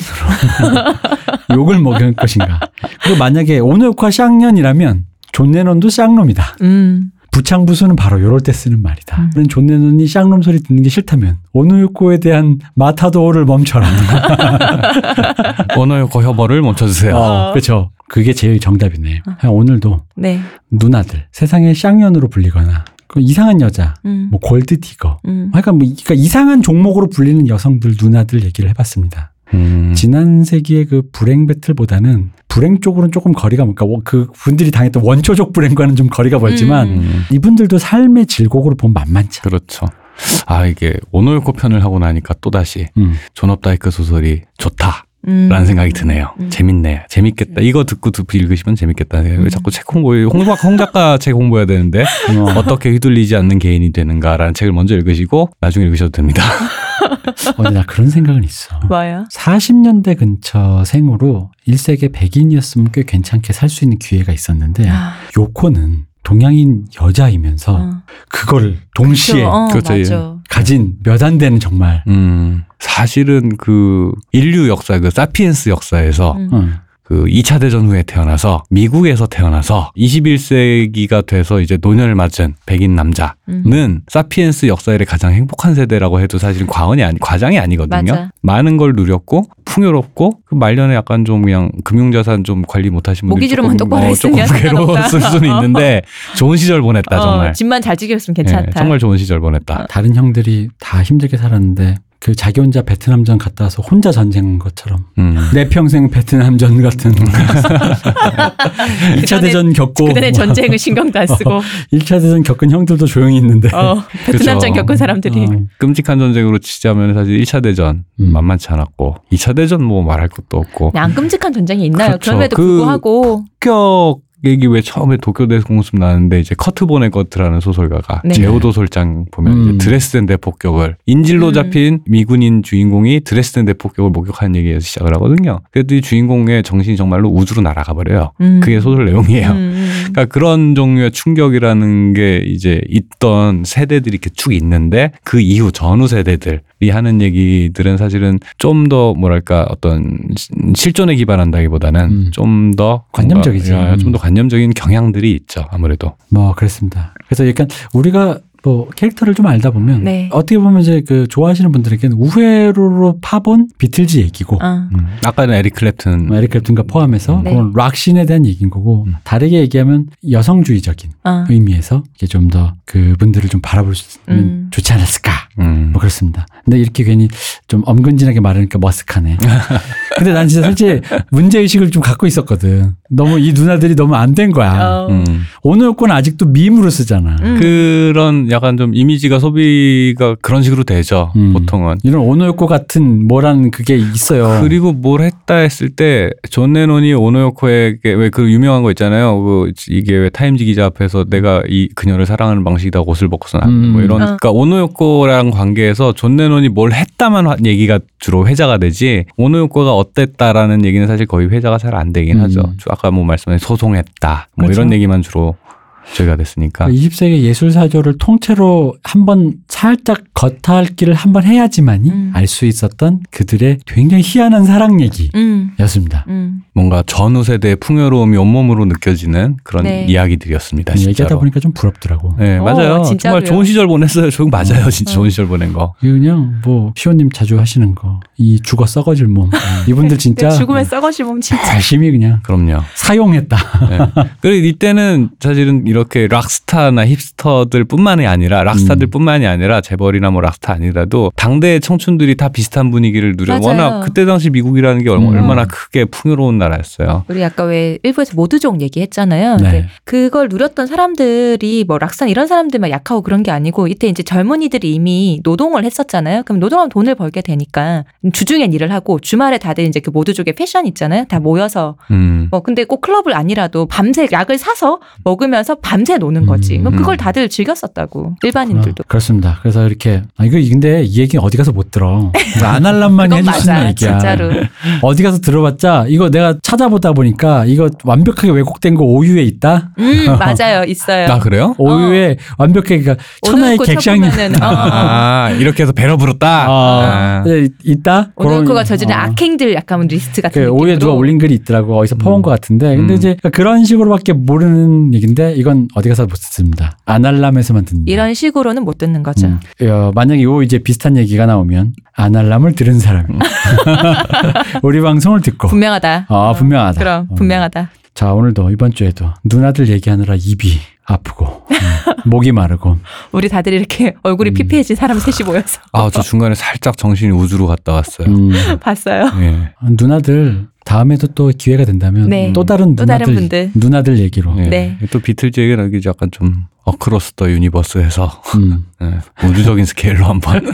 욕을 먹일 것인가. 그리고 만약에 오노요코가 쌍년이라면 존 레논도 쌍놈이다. 음. 부창부수는 바로 요럴 때 쓰는 말이다. 음. 그런 존 레논이 쌍놈 소리 듣는 게 싫다면 오노요코에 대한 마타도어를 멈춰라. 언어의 형벌을 멈춰주세요. 어, 그렇죠. 그게 제일 정답이네. 그냥 오늘도 네. 누나들 세상의 쌍년으로 불리거나 그 이상한 여자, 음. 뭐 gold digger, 음. 그러니까 뭐 그러니까 이상한 종목으로 불리는 여성들 누나들 얘기를 해봤습니다. 음. 지난 세기의 그 불행 battle보다는 불행 쪽으로는 조금 거리가 뭔가 그 분들이 당했던 원초적 불행과는 좀 거리가 멀지만 음. 음. 이분들도 삶의 질곡으로 보면 만만치 않아. 그렇죠. 아 이게 오노요코 편을 하고 나니까 또 다시 음. 존 업다이크 소설이 좋다 라는 음. 생각이 드네요. 음. 재밌네, 재밌겠다. 이거 듣고 듣고 읽으시면 재밌겠다. 왜 음. 자꾸 책 홍보해? 홍, 작- 홍 작가 책 홍보해야 되는데 어, 어떻게 휘둘리지 않는 개인이 되는가라는 책을 먼저 읽으시고 나중에 읽으셔도 됩니다. 어제 나 그런 생각은 있어. 뭐야? 40년대 근처 생으로 1세계 백인이었으면 꽤 괜찮게 살 수 있는 기회가 있었는데 아, 요코는 동양인 여자이면서 어. 그걸 동시에 그렇죠. 어. 맞아. 가진 몇 안 되는 정말 음, 사실은 그 인류 역사, 그 사피엔스 역사에서 음. 어, 그 2차 대전 후에 태어나서 미국에서 태어나서 21세기가 돼서 이제 노년을 맞은 백인 남자는 음. 사피엔스 역사의 가장 행복한 세대라고 해도 사실은 과언이 아니 과장이 아니거든요. 맞아. 많은 걸 누렸고 풍요롭고 그 말년에 약간 좀 그냥 금융자산 좀 관리 못하신 모기지로만 조금, 똑바로 어, 조금 괴로웠을. 수는 있는데 좋은 시절 보냈다 정말. 어, 집만 잘 지켰으면 예, 괜찮다. 정말 좋은 시절 보냈다. 다른 형들이 다 힘들게 살았는데 그 자기 혼자 베트남전 갔다 와서 혼자 전쟁한 것처럼 음. 내 평생 베트남전 같은 2차 대전 겪고 그전에 전쟁을 신경도 안 쓰고 1차 대전 겪은 형들도 조용히 있는데 어, 베트남전. 겪은 사람들이 어, 끔찍한 전쟁으로 치자면 사실 1차 대전 음. 만만치 않았고 2차 대전 뭐 말할 것도 없고 그냥 안 끔찍한 전쟁이 있나요? 그렇죠. 그럼에도 그- 불구하고 격 얘기 왜 처음에 도쿄 대공습 나는데 이제 커트 보네거트라는 소설가가 네. 제오도 솔장 보면 음. 이제 드레스덴 대폭격을 인질로 음. 잡힌 미군인 주인공이 드레스덴 대폭격을 목격하는 얘기에서 시작을 하거든요. 그래도 이 주인공의 정신이 정말로 우주로 날아가 버려요. 음. 그게 소설 내용이에요. 음. 그러니까 그런 종류의 충격이라는 게 이제 있던 세대들이 이렇게 쭉 있는데 그 이후 전후 세대들이 하는 얘기들은 사실은 좀 더 뭐랄까 어떤 시- 실존에 기반한다기보다는 음. 좀더 관념적이지. 음. 좀더 관념적인 경향들이 있죠 아무래도. 뭐 그렇습니다. 그래서 약간 우리가 뭐 캐릭터를 좀 알다 보면 네. 어떻게 보면 이제 그 좋아하시는 분들에게는 우회로로 파본 비틀즈 얘기고 어. 음. 아까는 에릭 클랩튼 에릭 클랩튼과 포함해서 네. 그런 락신에 대한 얘기인 거고 음. 다르게 얘기하면 여성주의적인 어. 의미에서 이게 좀 더 그분들을 좀 바라볼 수 있으면 음. 좋지 않았을까 음. 뭐 그렇습니다. 근데 이렇게 괜히 좀 엄근진하게 말하니까 머쓱하네. 근데 난 진짜 솔직히 문제 의식을 좀 갖고 있었거든. 너무 이 누나들이 너무 안 된 거야. 어. 음. 오노요코는 아직도 meme으로 쓰잖아. 음. 그런 약간 좀 이미지가 소비가 그런 식으로 되죠 음. 보통은. 이런 오노요코 같은 뭐라는 그게 있어요. 그리고 뭘 했다 했을 때 존 레논이 오노요코에게 왜 그 유명한 거 있잖아요. 그 이게 왜 타임지 기자 앞에서 내가 이 그녀를 사랑하는 방식이다 옷을 벗고서 나 음. 뭐 이런 어. 그러니까 오노요코랑 관계에서 존 레논이 뭘 했다만 화- 얘기가 주로 회자가 되지 오노요코가 어땠다라는 얘기는 사실 거의 회자가 잘 안 되긴 음. 하죠. 아까 뭐 말씀하신 소송했다 뭐 그렇죠. 이런 얘기만 주로 저희가 됐으니까. 20세기 예술 사조를 통째로 한번 살짝 겉핥기를 한번 해야지만이 음. 알수 있었던 그들의 굉장히 희한한 사랑 얘기였습니다. 음. 음. 뭔가 전후 세대의 풍요로움이 온몸으로 느껴지는 그런 네. 이야기들이었습니다. 얘기하다 진짜로. 보니까 좀 부럽더라고. 네, 어, 맞아요. 진짜로요. 정말 좋은 시절 보냈어요. 저 맞아요. 진짜 어. 좋은 시절 보낸 거. 그냥 뭐 시호님 자주 하시는 거 이 죽어 썩어질 몸 이분들 진짜 죽으면 썩어질 몸 진짜. 열심히 그냥 그럼요. 사용했다. 네. 그리고 이때는 사실은 이 렇게 락스타나 힙스터들뿐만이 아니라 락스타들뿐만이 아니라 재벌이나 뭐 락스타 아니라도 당대 청춘들이 다 비슷한 분위기를 누려. 맞아요. 워낙 그때 당시 미국이라는 게 얼마- 음. 얼마나 크게 풍요로운 나라였어요. 우리 아까 왜 일부에서 모두족 얘기했잖아요. 네. 그걸 누렸던 사람들이 뭐 락산 이런 사람들만 약하고 그런 게 아니고 이때 이제 젊은이들이 이미 노동을 했었잖아요. 그럼 노동하면 돈을 벌게 되니까 주중엔 일을 하고 주말에 다들 이제 그 모두족의 패션 있잖아요. 다 모여서 음. 뭐 근데 꼭 클럽을 아니라도 밤새 약을 사서 먹으면서 밤새 노는 거지. 음. 그걸 다들 즐겼었다고 일반인들도. 아, 그렇습니다. 그래서 이렇게 아 이거 근데 이 얘기 어디 가서 못 들어. 안 있는 맞아, 얘기야. 진짜로. 어디 가서 들어봤자 이거 내가 찾아보다 보니까 이거 완벽하게 왜곡된 거 오유에 있다. 음 맞아요, 있어요. 아 그래요? 오유에 완벽하게 그러니까 천하의 오늘코 객상이 쳐보면은, 어. 아 이렇게 해서 배로 불었다. 아, 아. 네, 있다. 오늘 그가 그런- 저지른 어. 악행들 약간 리스트 같은 그. 오후에 누가 올린 글이 있더라고 어디서 퍼온 음. 것 같은데 근데 음. 이제 그런 식으로밖에 모르는 얘기인데 이건 어디 가서 못 듣습니다 아날람에서만 듣는다 이런 식으로는 못 듣는 거죠. 음. 어, 만약에 요 이제 비슷한 얘기가 나오면 아날람을 들은 사람이 우리 방송을 듣고 분명하다. 아 어, 분명하다 그럼 어. 분명하다. 자 오늘도 이번 주에도 누나들 얘기하느라 입이 아프고 음, 목이 마르고 우리 다들 이렇게 얼굴이 음. 피폐해진 사람 셋이 모여서 아, 저 중간에 살짝 정신이 우주로 갔다 왔어요. 음, 봤어요. 예. 누나들 다음에도 또 기회가 된다면 네. 또 다른 또 누나들 다른 분들. 누나들 얘기로 예. 네. 또 비틀즈 얘기는 이게 약간 좀 Across the Universe에서 음, 예, 우주적인 스케일로 한번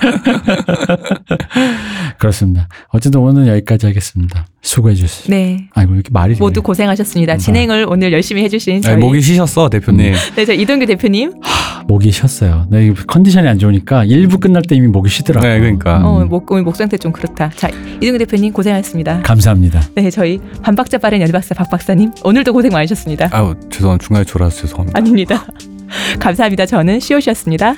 그렇습니다. 어쨌든 오늘 여기까지 하겠습니다. 수고해 주세요. 네. 아이고 이렇게 말이 모두 되네. 고생하셨습니다. 진행을 오늘 열심히 해주신 저희 아니, 목이 쉬셨어 대표님. 네, 저 이동규 대표님. 목이 쉬었어요. 내이 컨디션이 안 좋으니까 일부 끝날 때 이미 목이 쉬더라고. 네, 그러니까. 음, 어, 목, 오늘 목 상태 좀 그렇다. 자, 이동규 대표님 고생하셨습니다. 감사합니다. 네, 저희 반박자 빠른 열박사 박 박사님 오늘도 고생 많으셨습니다. 아우 죄송합니다 중간에 졸아서 죄송합니다. 아닙니다. 감사합니다. 저는 시오시였습니다.